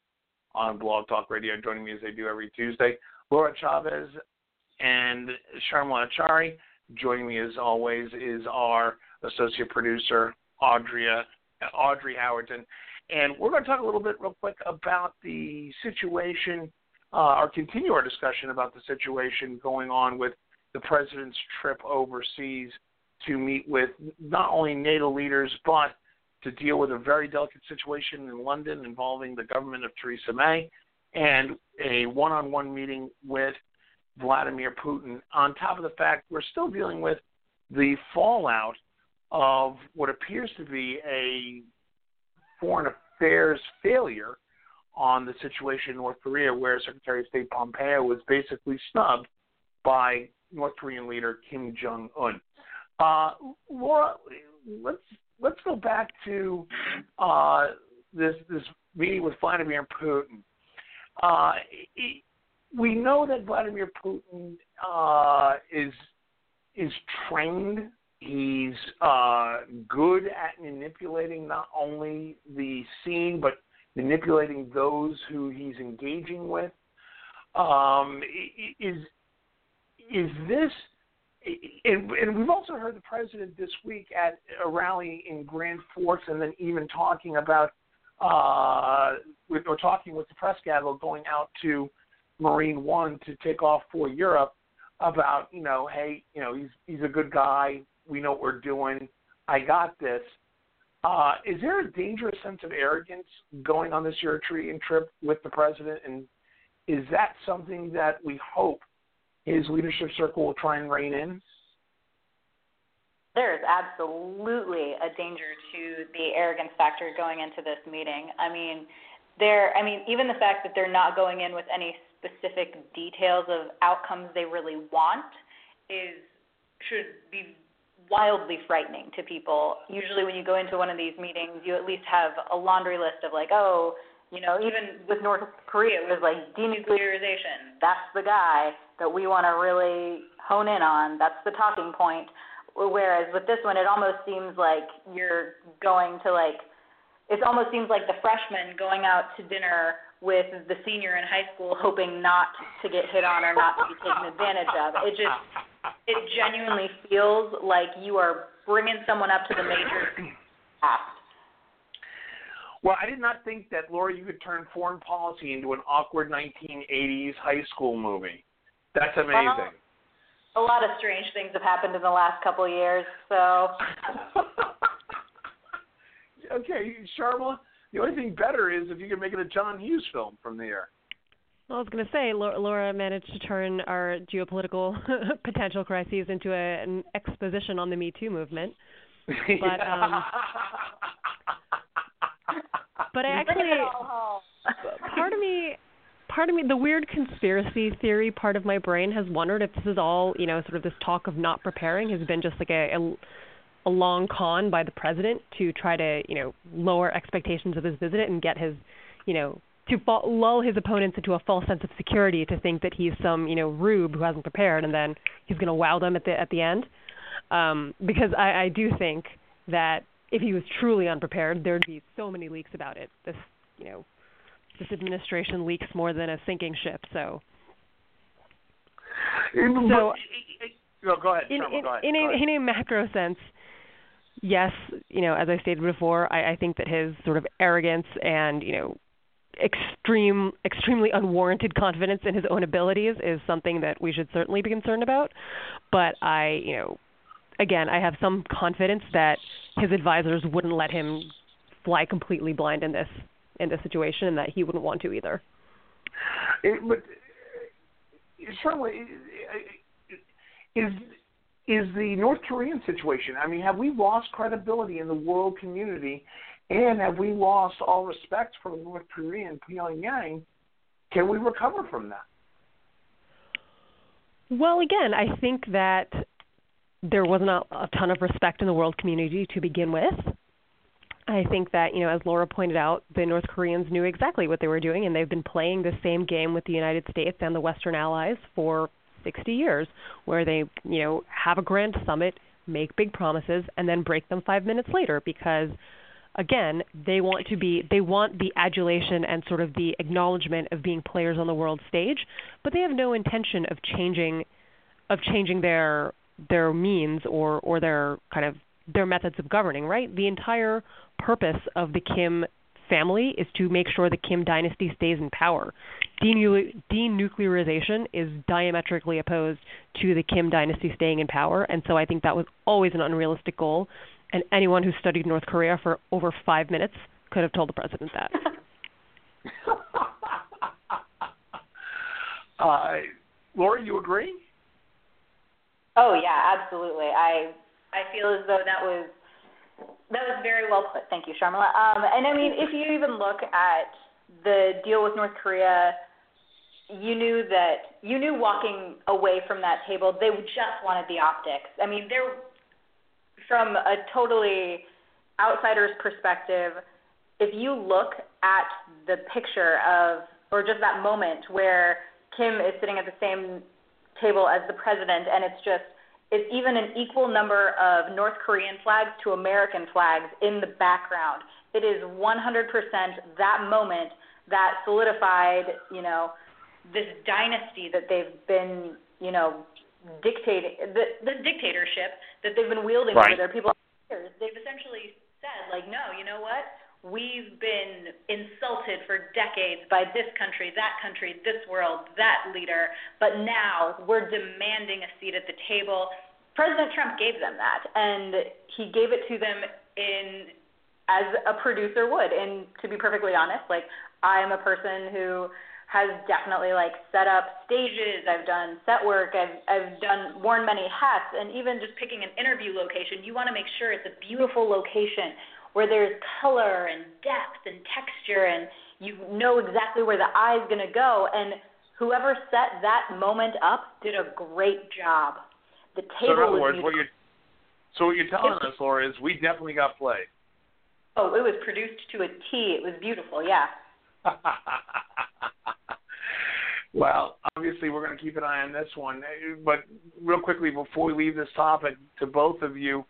on Blog Talk Radio. Joining me as they do every Tuesday, Laura Chavez and Sharmila Achari. Joining me as always is our associate producer, Audrey, Audrey Howerton. And we're going to talk a little bit real quick about the situation uh, or continue our discussion about the situation going on with the president's trip overseas to meet with not only NATO leaders but to deal with a very delicate situation in London involving the government of Theresa May and a one on one meeting with Vladimir Putin. On top of the fact, we're still dealing with the fallout of what appears to be a foreign affairs failure on the situation in North Korea, where Secretary of State Pompeo was basically snubbed by North Korean leader Kim Jong Un. Uh, Laura, let's let's go back to uh, this this meeting with Vladimir Putin. Uh, we know that Vladimir Putin uh, is is trained. He's uh, good at manipulating not only the scene but manipulating those who he's engaging with. Um, is is this? And, and we've also heard the president this week at a rally in Grand Forks, and then even talking about, uh, with, or talking with the press gaggle going out to Marine One to take off for Europe about, you know, hey, you know, he's he's a good guy. We know what we're doing. I got this. Uh, is there a dangerous sense of arrogance going on this Eritrean trip with the president, and is that something that we hope his leadership circle will try and rein in? There is absolutely a danger to the arrogance factor going into this meeting. I mean, there. I mean, even the fact that they're not going in with any specific details of outcomes they really want is should be wildly frightening to people. Usually, when you go into one of these meetings, you at least have a laundry list of like, oh, you know, even with North Korea, it was like denuclearization. That's the guy that we want to really hone in on. That's the talking point. Whereas with this one, it almost seems like you're going to like, it almost seems like the freshman going out to dinner with the senior in high school, hoping not to get hit on or not to be taken advantage of. It just, it genuinely feels like you are bringing someone up to the major task. Well, I did not think that, Laura, you could turn foreign policy into an awkward 1980s high school movie. That's amazing. Well, a lot of strange things have happened in the last couple of years, so. <laughs> okay, Sharmila, the only thing better is if you can make it a John Hughes film from there. Well, I was going to say, Laura managed to turn our geopolitical <laughs> potential crises into a, an exposition on the Me Too movement. <laughs> But um, but I actually part of me part of me the weird conspiracy theory part of my brain has wondered if this is all you know sort of this talk of not preparing has been just like a, a a long con by the president to try to you know lower expectations of his visit and get his you know to lull his opponents into a false sense of security to think that he's some you know rube who hasn't prepared and then he's going to wow them at the at the end. Um because i i do think that if he was truly unprepared there'd be so many leaks about it this you know this administration leaks more than a sinking ship so so no, go ahead. In, in, go ahead. in, a, in a macro sense, yes, you know, as I stated before, I, I think that his sort of arrogance and you know extreme, extremely unwarranted confidence in his own abilities is something that we should certainly be concerned about. But I, you know, again, I have some confidence that his advisors wouldn't let him fly completely blind in this in this situation, and that he wouldn't want to either. It, but certainly, is is the North Korean situation. I mean, have we lost credibility in the world community, and have we lost all respect for North Korea and Pyongyang? Can we recover from that? Well, again, I think that there wasn't a, a ton of respect in the world community to begin with. I think that, you know, as Laura pointed out, the North Koreans knew exactly what they were doing, and they've been playing the same game with the United States and the Western allies for 60 years where they, you know, have a grand summit, make big promises and then break them 5 minutes later because again, they want to be they want the adulation and sort of the acknowledgement of being players on the world stage, but they have no intention of changing of changing their their means or or their kind of their methods of governing, right? The entire purpose of the Kim family is to make sure the Kim dynasty stays in power. Denuclearization is diametrically opposed to the Kim dynasty staying in power, and so I think that was always an unrealistic goal. And anyone who studied North Korea for over five minutes could have told the president that. <laughs> uh, Laura, you agree? Oh yeah, absolutely. I I feel as though that was that was very well put. Thank you, Sharmila. Um, and I mean, if you even look at the deal with North Korea, you knew that you knew walking away from that table, they just wanted the optics. I mean, they're from a totally outsider's perspective. If you look at the picture of, or just that moment where Kim is sitting at the same table as the president, and it's just is even an equal number of North Korean flags to American flags in the background. It is 100% that moment that solidified, you know, this dynasty that they've been, you know, dictating the the dictatorship that they've been wielding right. over their people. They've essentially said like, no, you know what? We've been insulted for decades by this country, that country, this world, that leader, but now we're demanding a seat at the table. President Trump gave them that, and he gave it to them in as a producer would. And to be perfectly honest, like I'm a person who has definitely like set up stages. I've done set work. I've I've done worn many hats, and even just picking an interview location, you want to make sure it's a beautiful location where there's color and depth and texture, and you know exactly where the eye is going to go. And whoever set that moment up did a great job. The table so in other was words, what you're so what you're telling us, Laura, is we definitely got play. Oh, it was produced to a T. It was beautiful. Yeah. <laughs> well, obviously, we're going to keep an eye on this one. But real quickly, before we leave this topic, to both of you,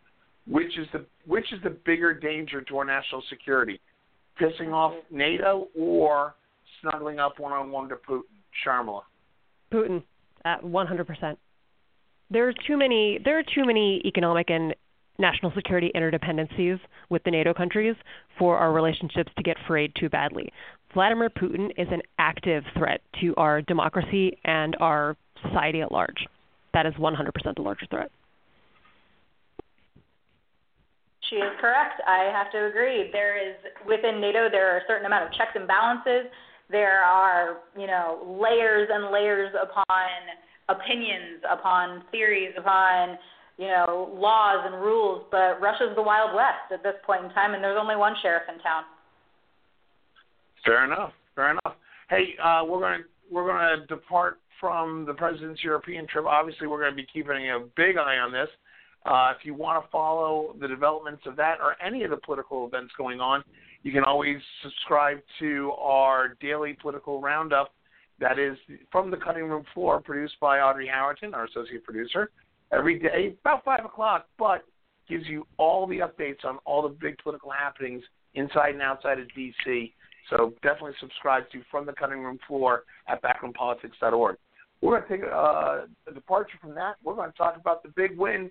which is the which is the bigger danger to our national security? Pissing off NATO or snuggling up one on one to Putin? Sharmila. Putin, at 100%. There are too many. There are too many economic and national security interdependencies with the NATO countries for our relationships to get frayed too badly. Vladimir Putin is an active threat to our democracy and our society at large. That is 100% the larger threat. She is correct. I have to agree. There is within NATO there are a certain amount of checks and balances. There are, you know, layers and layers upon opinions, upon theories, upon you know, laws and rules, but Russia's the Wild West at this point in time, and there's only one sheriff in town. Fair enough. Fair enough. Hey, uh, we're going to we're going to depart from the president's European trip. Obviously, we're going to be keeping a big eye on this. Uh, if you want to follow the developments of that or any of the political events going on, you can always subscribe to our daily political roundup. That is from the cutting room floor, produced by Audrey Howerton, our associate producer every day, about 5 o'clock, but gives you all the updates on all the big political happenings inside and outside of D.C. So definitely subscribe to From the Cutting Room Floor at backroompolitics.org. We're going to take uh, a departure from that. We're going to talk about the big win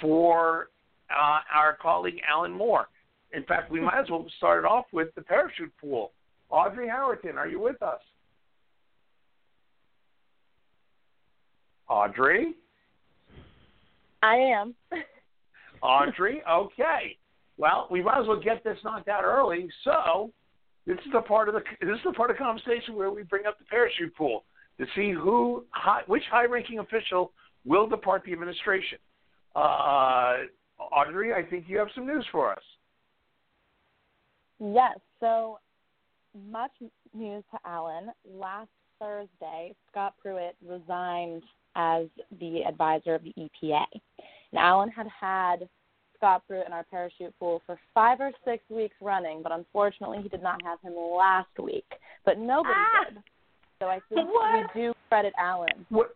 for uh, our colleague Alan Moore. In fact, we might as well start it off with the parachute pool. Audrey Howerton, are you with us? Audrey? I am. <laughs> Audrey, okay. Well, we might as well get this knocked out early. So, this is the part of the this is the part of the conversation where we bring up the parachute pool to see who high, which high-ranking official will depart the administration. Uh, Audrey, I think you have some news for us. Yes. So much news to Alan. Last Thursday, Scott Pruitt resigned as the advisor of the EPA. And Alan had had Scott Pruitt in our parachute pool for five or six weeks running, but unfortunately he did not have him last week. But nobody ah! did. So I think what? we do credit Alan. What?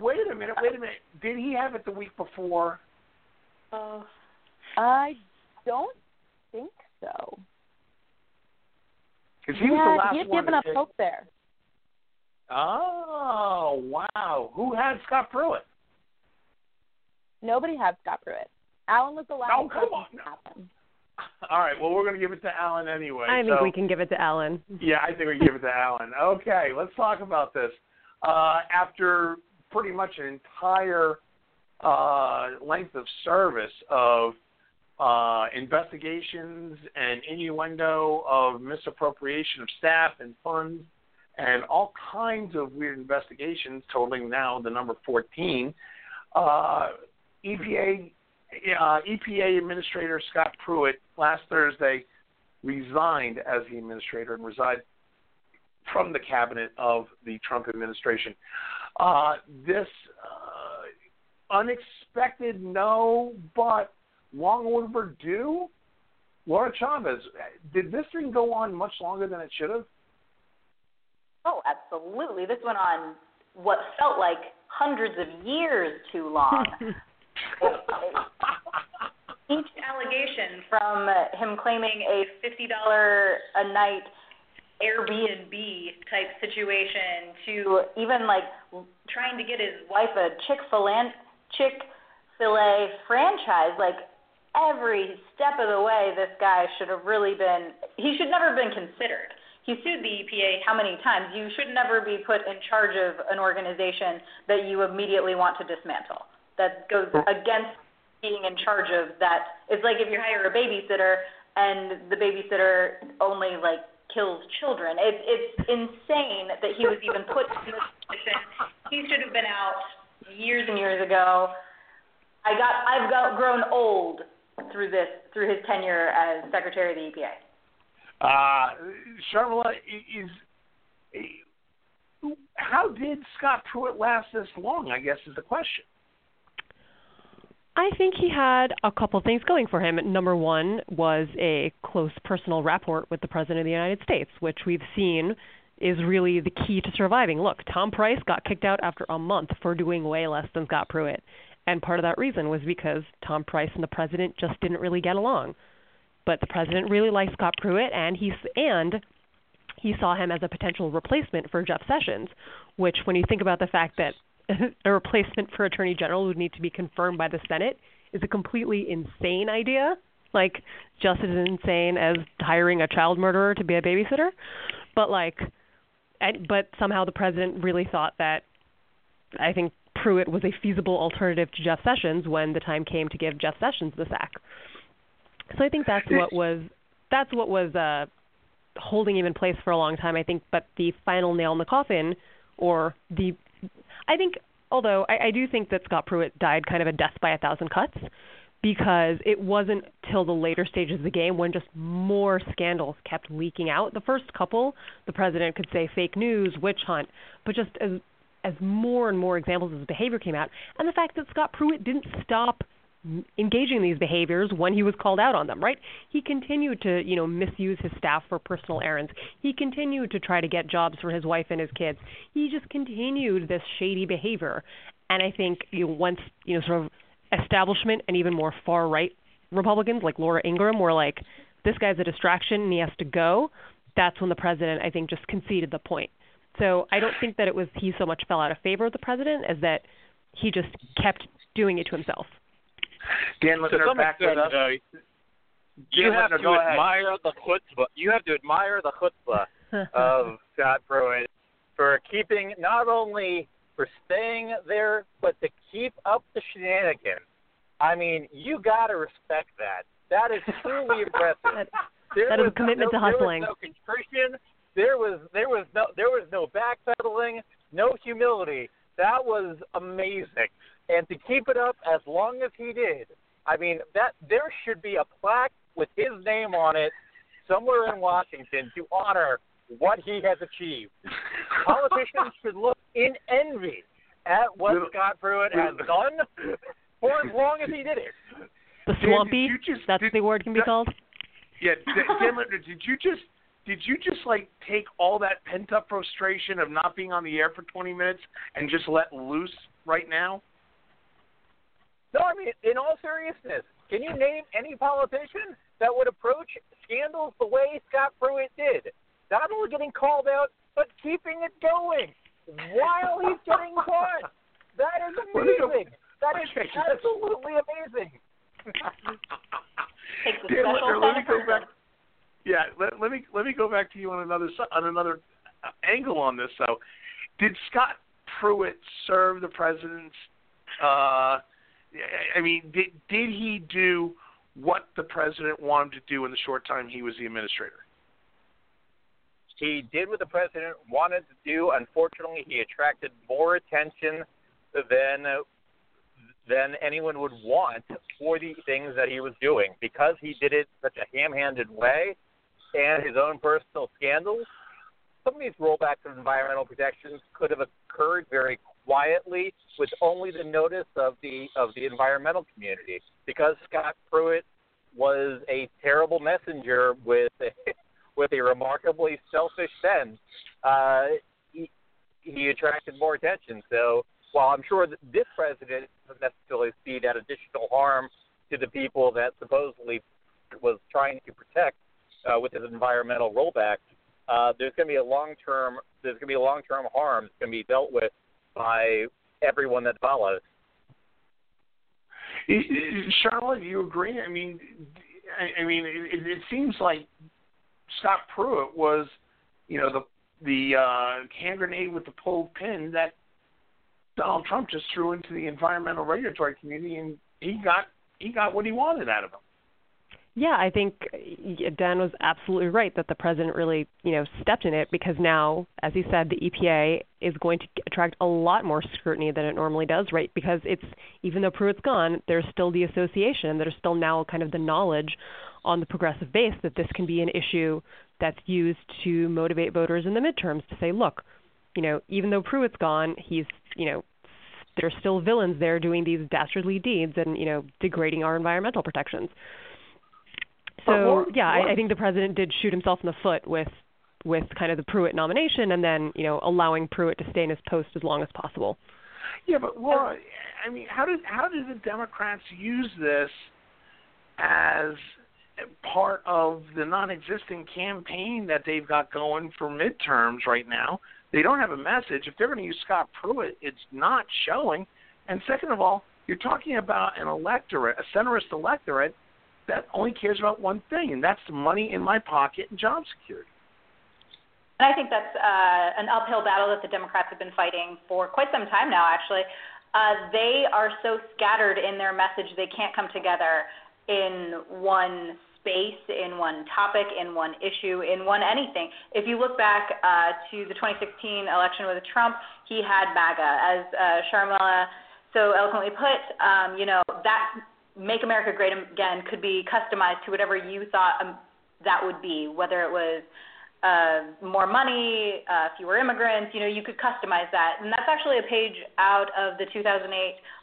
Wait a minute. Wait a minute. Did he have it the week before? Uh, I don't think so. Because he yeah, was the last he had one given to up hope there. Oh wow! Who had Scott Pruitt? Nobody had Scott Pruitt. Alan was the last Oh, come on. to happen. All right. Well, we're going to give it to Alan anyway. I think so- we can give it to Alan. Yeah, I think we can give it to Alan. Okay, let's talk about this. Uh, after pretty much an entire uh, length of service of uh, investigations and innuendo of misappropriation of staff and funds and all kinds of weird investigations, totaling now the number 14, uh, EPA uh, EPA Administrator Scott Pruitt last Thursday resigned as the administrator and resigned from the cabinet of the Trump administration. Uh, this uh, unexpected, no, but long overdue. Laura Chavez, did this thing go on much longer than it should have? oh, absolutely. This went on what felt like hundreds of years too long. <laughs> Each allegation from him claiming a $50 a night Airbnb type situation to even like trying to get his wife a Chick Fil A Chick Fil A franchise. Like every step of the way, this guy should have really been. He should never have been considered. He sued the EPA how many times? You should never be put in charge of an organization that you immediately want to dismantle. That goes against being in charge of that. It's like if you hire a babysitter and the babysitter only like kills children. It, it's insane that he was even put in this position. He should have been out years and years ago. I got I've got grown old through this through his tenure as Secretary of the EPA. Uh, Sharmila, is how did Scott Pruitt last this long? I guess is the question. I think he had a couple things going for him. Number one was a close personal rapport with the President of the United States, which we've seen is really the key to surviving. Look, Tom Price got kicked out after a month for doing way less than Scott Pruitt. And part of that reason was because Tom Price and the president just didn't really get along. But the president really liked Scott Pruitt and he and he saw him as a potential replacement for Jeff Sessions, which when you think about the fact that <laughs> a replacement for attorney general would need to be confirmed by the Senate is a completely insane idea. Like just as insane as hiring a child murderer to be a babysitter. But like and, but somehow the president really thought that I think Pruitt was a feasible alternative to Jeff Sessions when the time came to give Jeff Sessions the sack. So I think that's what was that's what was uh holding him in place for a long time, I think, but the final nail in the coffin or the I think, although I, I do think that Scott Pruitt died kind of a death by a thousand cuts because it wasn't till the later stages of the game when just more scandals kept leaking out. The first couple, the president could say fake news, witch hunt, but just as as more and more examples of his behavior came out, and the fact that Scott Pruitt didn't stop engaging these behaviors when he was called out on them, right? He continued to, you know, misuse his staff for personal errands. He continued to try to get jobs for his wife and his kids. He just continued this shady behavior. And I think you know, once, you know, sort of establishment and even more far right Republicans like Laura Ingraham were like, this guy's a distraction and he has to go, that's when the president, I think, just conceded the point. So I don't think that it was he so much fell out of favor of the president as that he just kept doing it to himself. Dan Littner, to back extent, with us. uh, you Dan have Littner, to go ahead. admire the chutzpah. You have to admire the chutzpah of <laughs> Scott Pruitt for keeping not only for staying there, but to keep up the shenanigans. I mean, you got to respect that. That is truly <laughs> impressive. That- There that is a was commitment no, to hustling. There was no contrition. There was there was no there was no backpedaling, no humility. That was amazing. And to keep it up as long as he did, I mean that there should be a plaque with his name on it somewhere in Washington to honor what he has achieved. Politicians <laughs> should look in envy at what Little- Scott Pruitt has done for as long as he did it. The Dan, did swampy, you just- that's did- the word can be that- called. Yeah, D- <laughs> Dan Littner, did you just did you just like take all that pent up frustration of not being on the air for 20 minutes and just let loose right now? No, I mean, in all seriousness, can you name any politician that would approach scandals the way Scott Pruitt did? Not only getting called out, but keeping it going while he's getting caught. That is Let me go- amazing. That is absolutely amazing. Takes a Dan special let me go back. Yeah, let, let me let me go back to you on another on another uh, angle on this. though. did Scott Pruitt serve the president's? Uh, I mean, did did he do what the president wanted to do in the short time he was the administrator? He did what the president wanted to do. Unfortunately, he attracted more attention than than anyone would want for the things that he was doing because he did it such a ham-handed way and his own personal scandals. Some of these rollbacks of environmental protections could have occurred very quietly with only the notice of the of the environmental community because Scott Pruitt was a terrible messenger with a, <laughs> with a remarkably selfish sense. Uh, he, he attracted more attention. So while I'm sure that this president doesn't necessarily see that additional harm to the people that supposedly was trying to protect uh, with his environmental rollback, uh, there's going to be a long term there's going to be a long term harm that's going to be dealt with by everyone that follows. Charlotte, you agree? I mean, I, I mean, it, it seems like Scott Pruitt was, you know, the the uh, hand grenade with the pulled pin that Donald Trump just threw into the environmental regulatory community, and he got he got what he wanted out of him. Yeah, I think Dan was absolutely right that the president really, you know, stepped in it because now, as he said, the EPA is going to attract a lot more scrutiny than it normally does, right? Because it's even though Pruitt's gone, there's still the association, there's still now kind of the knowledge on the progressive base that this can be an issue that's used to motivate voters in the midterms to say, look, you know, even though Pruitt's gone, he's, you know, there's still villains there doing these dastardly deeds and, you know, degrading our environmental protections. So yeah, I, I think the president did shoot himself in the foot with with kind of the Pruitt nomination, and then you know allowing Pruitt to stay in his post as long as possible. Yeah, but Laura, I mean, how did how did the Democrats use this as part of the non-existent campaign that they've got going for midterms right now? They don't have a message. If they're going to use Scott Pruitt, it's not showing. And second of all, you're talking about an electorate, a centrist electorate that only cares about one thing, and that's the money in my pocket and job security. And I think that's uh, an uphill battle that the Democrats have been fighting for quite some time now, actually. Uh, they are so scattered in their message, they can't come together in one space, in one topic, in one issue, in one anything. If you look back uh, to the 2016 election with Trump, he had MAGA. As uh, Sharmila so eloquently put, um, you know, that Make America Great Again could be customized to whatever you thought um, that would be, whether it was uh, more money, uh, fewer immigrants. You know, you could customize that, and that's actually a page out of the 2008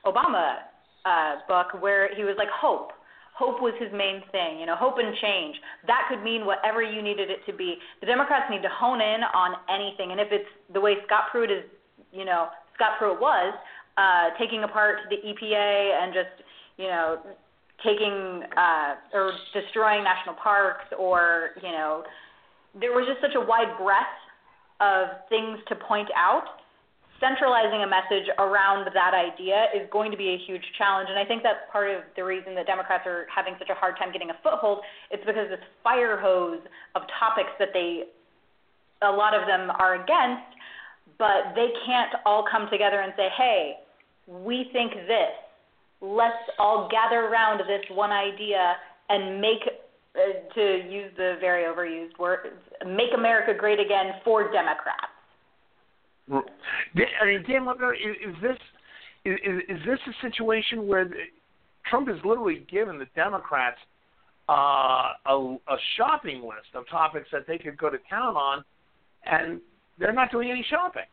Obama uh, book where he was like hope. Hope was his main thing, you know, hope and change. That could mean whatever you needed it to be. The Democrats need to hone in on anything, and if it's the way Scott Pruitt is, you know, Scott Pruitt was, uh, taking apart the EPA and just you know, taking uh, or destroying national parks or, you know, there was just such a wide breadth of things to point out. Centralizing a message around that idea is going to be a huge challenge. And I think that's part of the reason that Democrats are having such a hard time getting a foothold. It's because this fire hose of topics that they, a lot of them are against, but they can't all come together and say, hey, we think this let's all gather around this one idea and make uh, to use the very overused word make america great again for democrats. I mean dan is, is this is, is this a situation where trump has literally given the democrats uh, a, a shopping list of topics that they could go to town on and they're not doing any shopping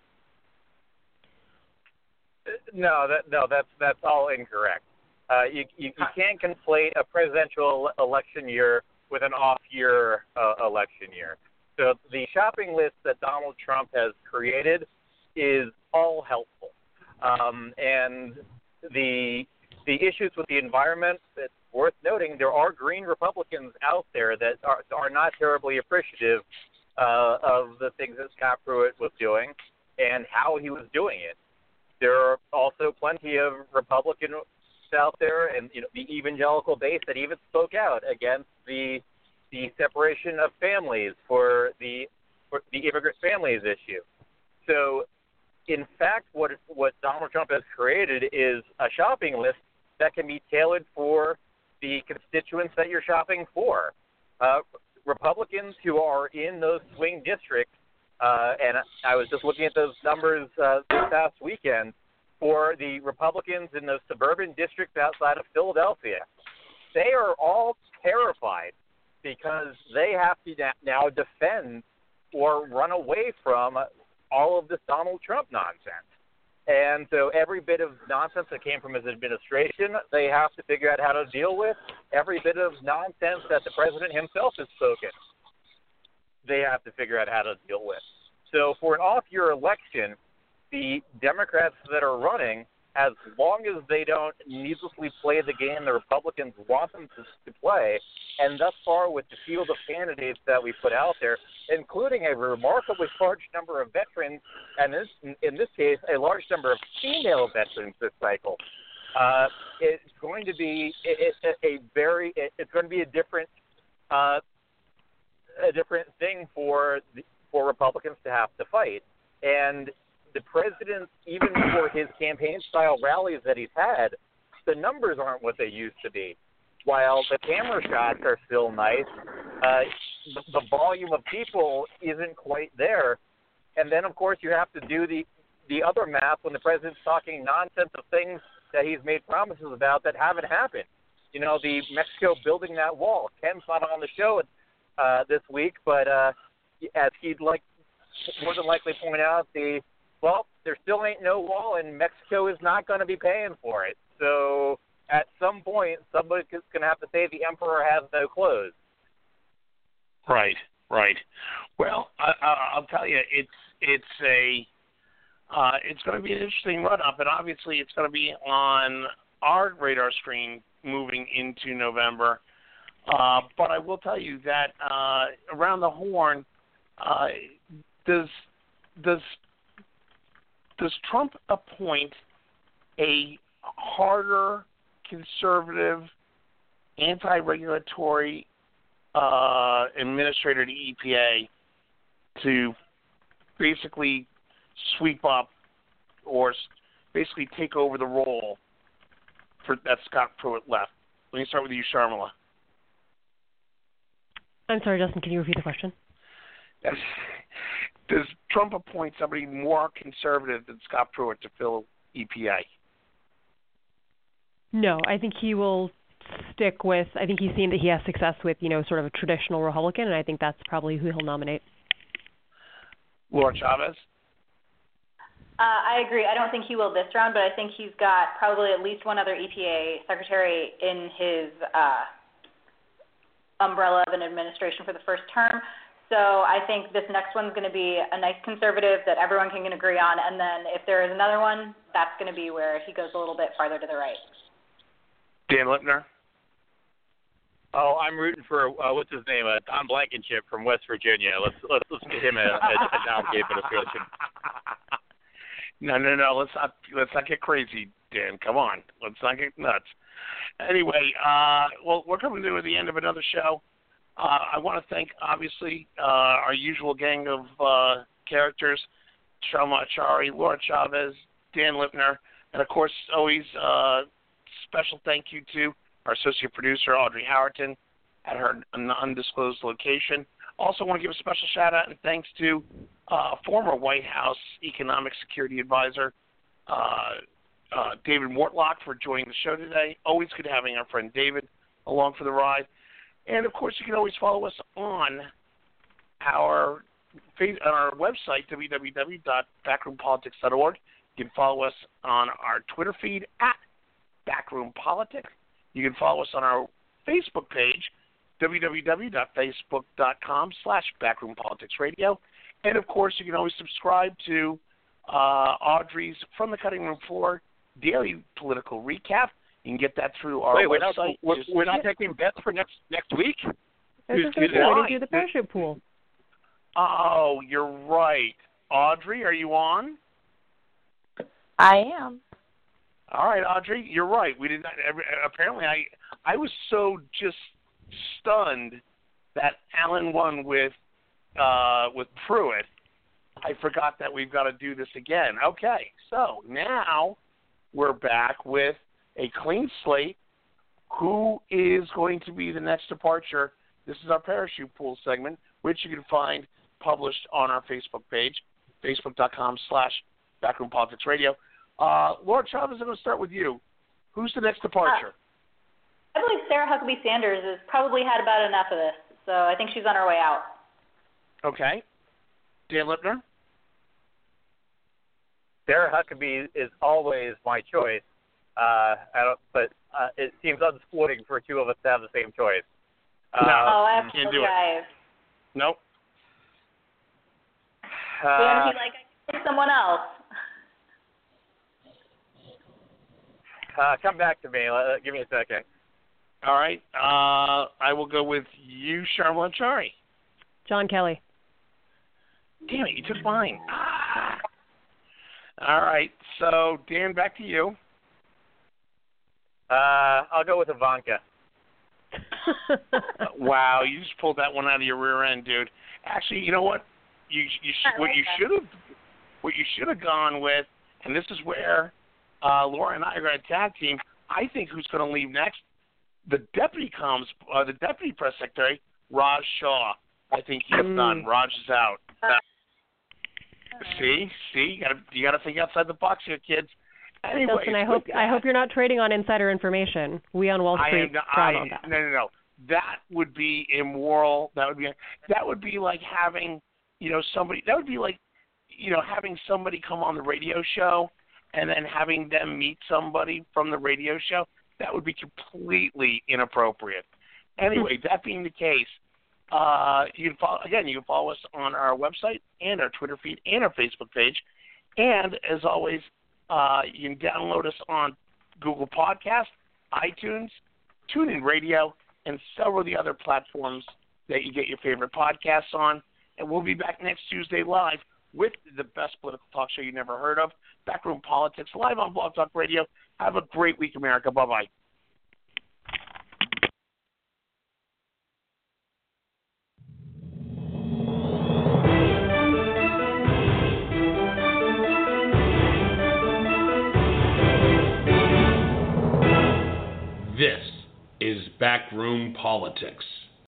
no, that no, that's that's all incorrect. Uh, you, you you can't conflate a presidential election year with an off-year uh, election year. So the shopping list that Donald Trump has created is all helpful, um, and the the issues with the environment. It's worth noting there are green Republicans out there that are are not terribly appreciative uh, of the things that Scott Pruitt was doing and how he was doing it there are also plenty of Republicans out there, and you know the evangelical base that even spoke out against the the separation of families for the for the immigrant families issue. So, in fact, what what Donald Trump has created is a shopping list that can be tailored for the constituents that you're shopping for. Uh, Republicans who are in those swing districts uh, and I was just looking at those numbers uh, this past weekend for the Republicans in those suburban districts outside of Philadelphia. They are all terrified because they have to now defend or run away from all of this Donald Trump nonsense. And so every bit of nonsense that came from his administration, they have to figure out how to deal with. Every bit of nonsense that the president himself has spoken, they have to figure out how to deal with. So for an off-year election, the Democrats that are running as long as they don't needlessly play the game the Republicans want them to, to play. And thus far, with the field of candidates that we put out there, including a remarkably large number of veterans, and this, in this case, a large number of female veterans this cycle, uh, it's going to be it, it, a very it, it's going to be a different uh, a different thing for the, for Republicans to have to fight. And the president, even for his campaign style rallies that he's had, the numbers aren't what they used to be. While the camera shots are still nice, uh, the, volume of people isn't quite there. And then, of course, you have to do the the other math when the president's talking nonsense of things that he's made promises about that haven't happened. You know, the Mexico building that wall. Ken's not on the show uh, this week, but uh, as he'd like more than likely point out, the well, there still ain't no wall, and Mexico is not going to be paying for it. So at some point, somebody's going to have to say the emperor has no clothes. Right, right. Well, I, I, I'll tell you, it's it's a uh, it's going to be an interesting run up, and obviously it's going to be on our radar screen moving into November. Uh, but I will tell you that uh, around the horn, uh, does does does Trump appoint a harder conservative anti-regulatory uh, administrator to EPA to basically sweep up or basically take over the role for that Scott Pruitt left? Let me start with you, Sharmila. I'm sorry, Justin. Can you repeat the question? Does Trump appoint somebody more conservative than Scott Pruitt to fill EPA? No, I think he will stick with. I think he's seen that he has success with, you know, sort of a traditional Republican, and I think that's probably who he'll nominate. Laura Chavez. Uh, I agree. I don't think he will this round, but I think he's got probably at least one other EPA secretary in his uh, umbrella of an administration for the first term. So I think this next one's going to be a nice conservative that everyone can agree on, and then if there is another one, that's going to be where he goes a little bit farther to the right. Dan Lipner. Oh, I'm rooting for uh, what's his name, uh, Don Blankenship from West Virginia. Let's let's, let's get him a, a, a nominee administration. <laughs> No, no, no. Let's not let's not get crazy, Dan. Come on, let's not get nuts. Anyway, uh, well, we're coming to the end of another show. Uh, I want to thank, obviously, uh, our usual gang of uh, characters, Sharmila Chari, Laura Chavez, Dan Lipner, and of course, always uh, special thank you to our associate producer, Audrey Howerton, at her undisclosed location. Also, want to give a special shout out and thanks to uh, former White House Economic Security Advisor uh, uh, David Mortlock for joining the show today. Always good having our friend David along for the ride. And of course, you can always follow us on our on our website www.backroompolitics.org. You can follow us on our Twitter feed at Backroom Politics. You can follow us on our Facebook page www.facebook.com slash Backroom Politics Radio. And of course, you can always subscribe to uh, Audrey's From the Cutting Room Floor daily political recap. You can get that through our Wait, website. We're not, we're, we're not taking bets for next next week. This is going to do the parachute pool. Oh, you're right. Audrey, are you on? I am. All right, Audrey, you're right. We did not. Apparently, I I was so just stunned that Alan won with uh, with Pruitt. I forgot that we've got to do this again. Okay, so now we're back with a clean slate. Who is going to be the next departure? This is our parachute pool segment, which you can find published on our Facebook page, facebook.com slash Backroom Politics Radio. Uh, Laura Chavez, I'm going to start with you. Who's the next departure? Uh, I believe Sarah Huckabee Sanders has probably had about enough of this, so I think she's on her way out. Okay. Dan Lipner? Sarah Huckabee is always my choice. Uh, I don't, but uh, it seems unsporting for two of us to have the same choice. Uh, no, oh, I have can't to do guys. it. Nope. Uh, like I someone else. Uh, come back to me. Uh, give me a second. All right. Uh, I will go with you, Sharmila Chari. John Kelly. Damn it, you took mine. Ah. All right. So, Dan, back to you. Uh, I'll go with Ivanka. <laughs> Wow, you just pulled that one out of your rear end, dude. Actually, you know what? You you sh- I what you should have what you should have gone with, and this is where uh, Laura and I are going to tag team. I think who's going to leave next? The deputy comes, uh, the deputy press secretary, Raj Shah. I think he's Mm. done. Raj is out. Uh, See, see, you got to you got to think outside the box here, kids. Anyway, Justin, I hope I hope you're not trading on insider information. We on Wall I Street am not, frown I, on that. No, no, no. That would be immoral. That would be that would be like having you know somebody. That would be like you know having somebody come on the radio show and then having them meet somebody from the radio show. That would be completely inappropriate. Anyway, <laughs> that being the case, uh, you can follow again. You can follow us on our website and our Twitter feed and our Facebook page. And as always, uh, you can download us on Google Podcast, iTunes, TuneIn Radio, and several of the other platforms that you get your favorite podcasts on. And we'll be back next Tuesday live with the best political talk show you never heard of, Backroom Politics, live on Blog Talk Radio. Have a great week, America. Bye bye. Backroom Politics.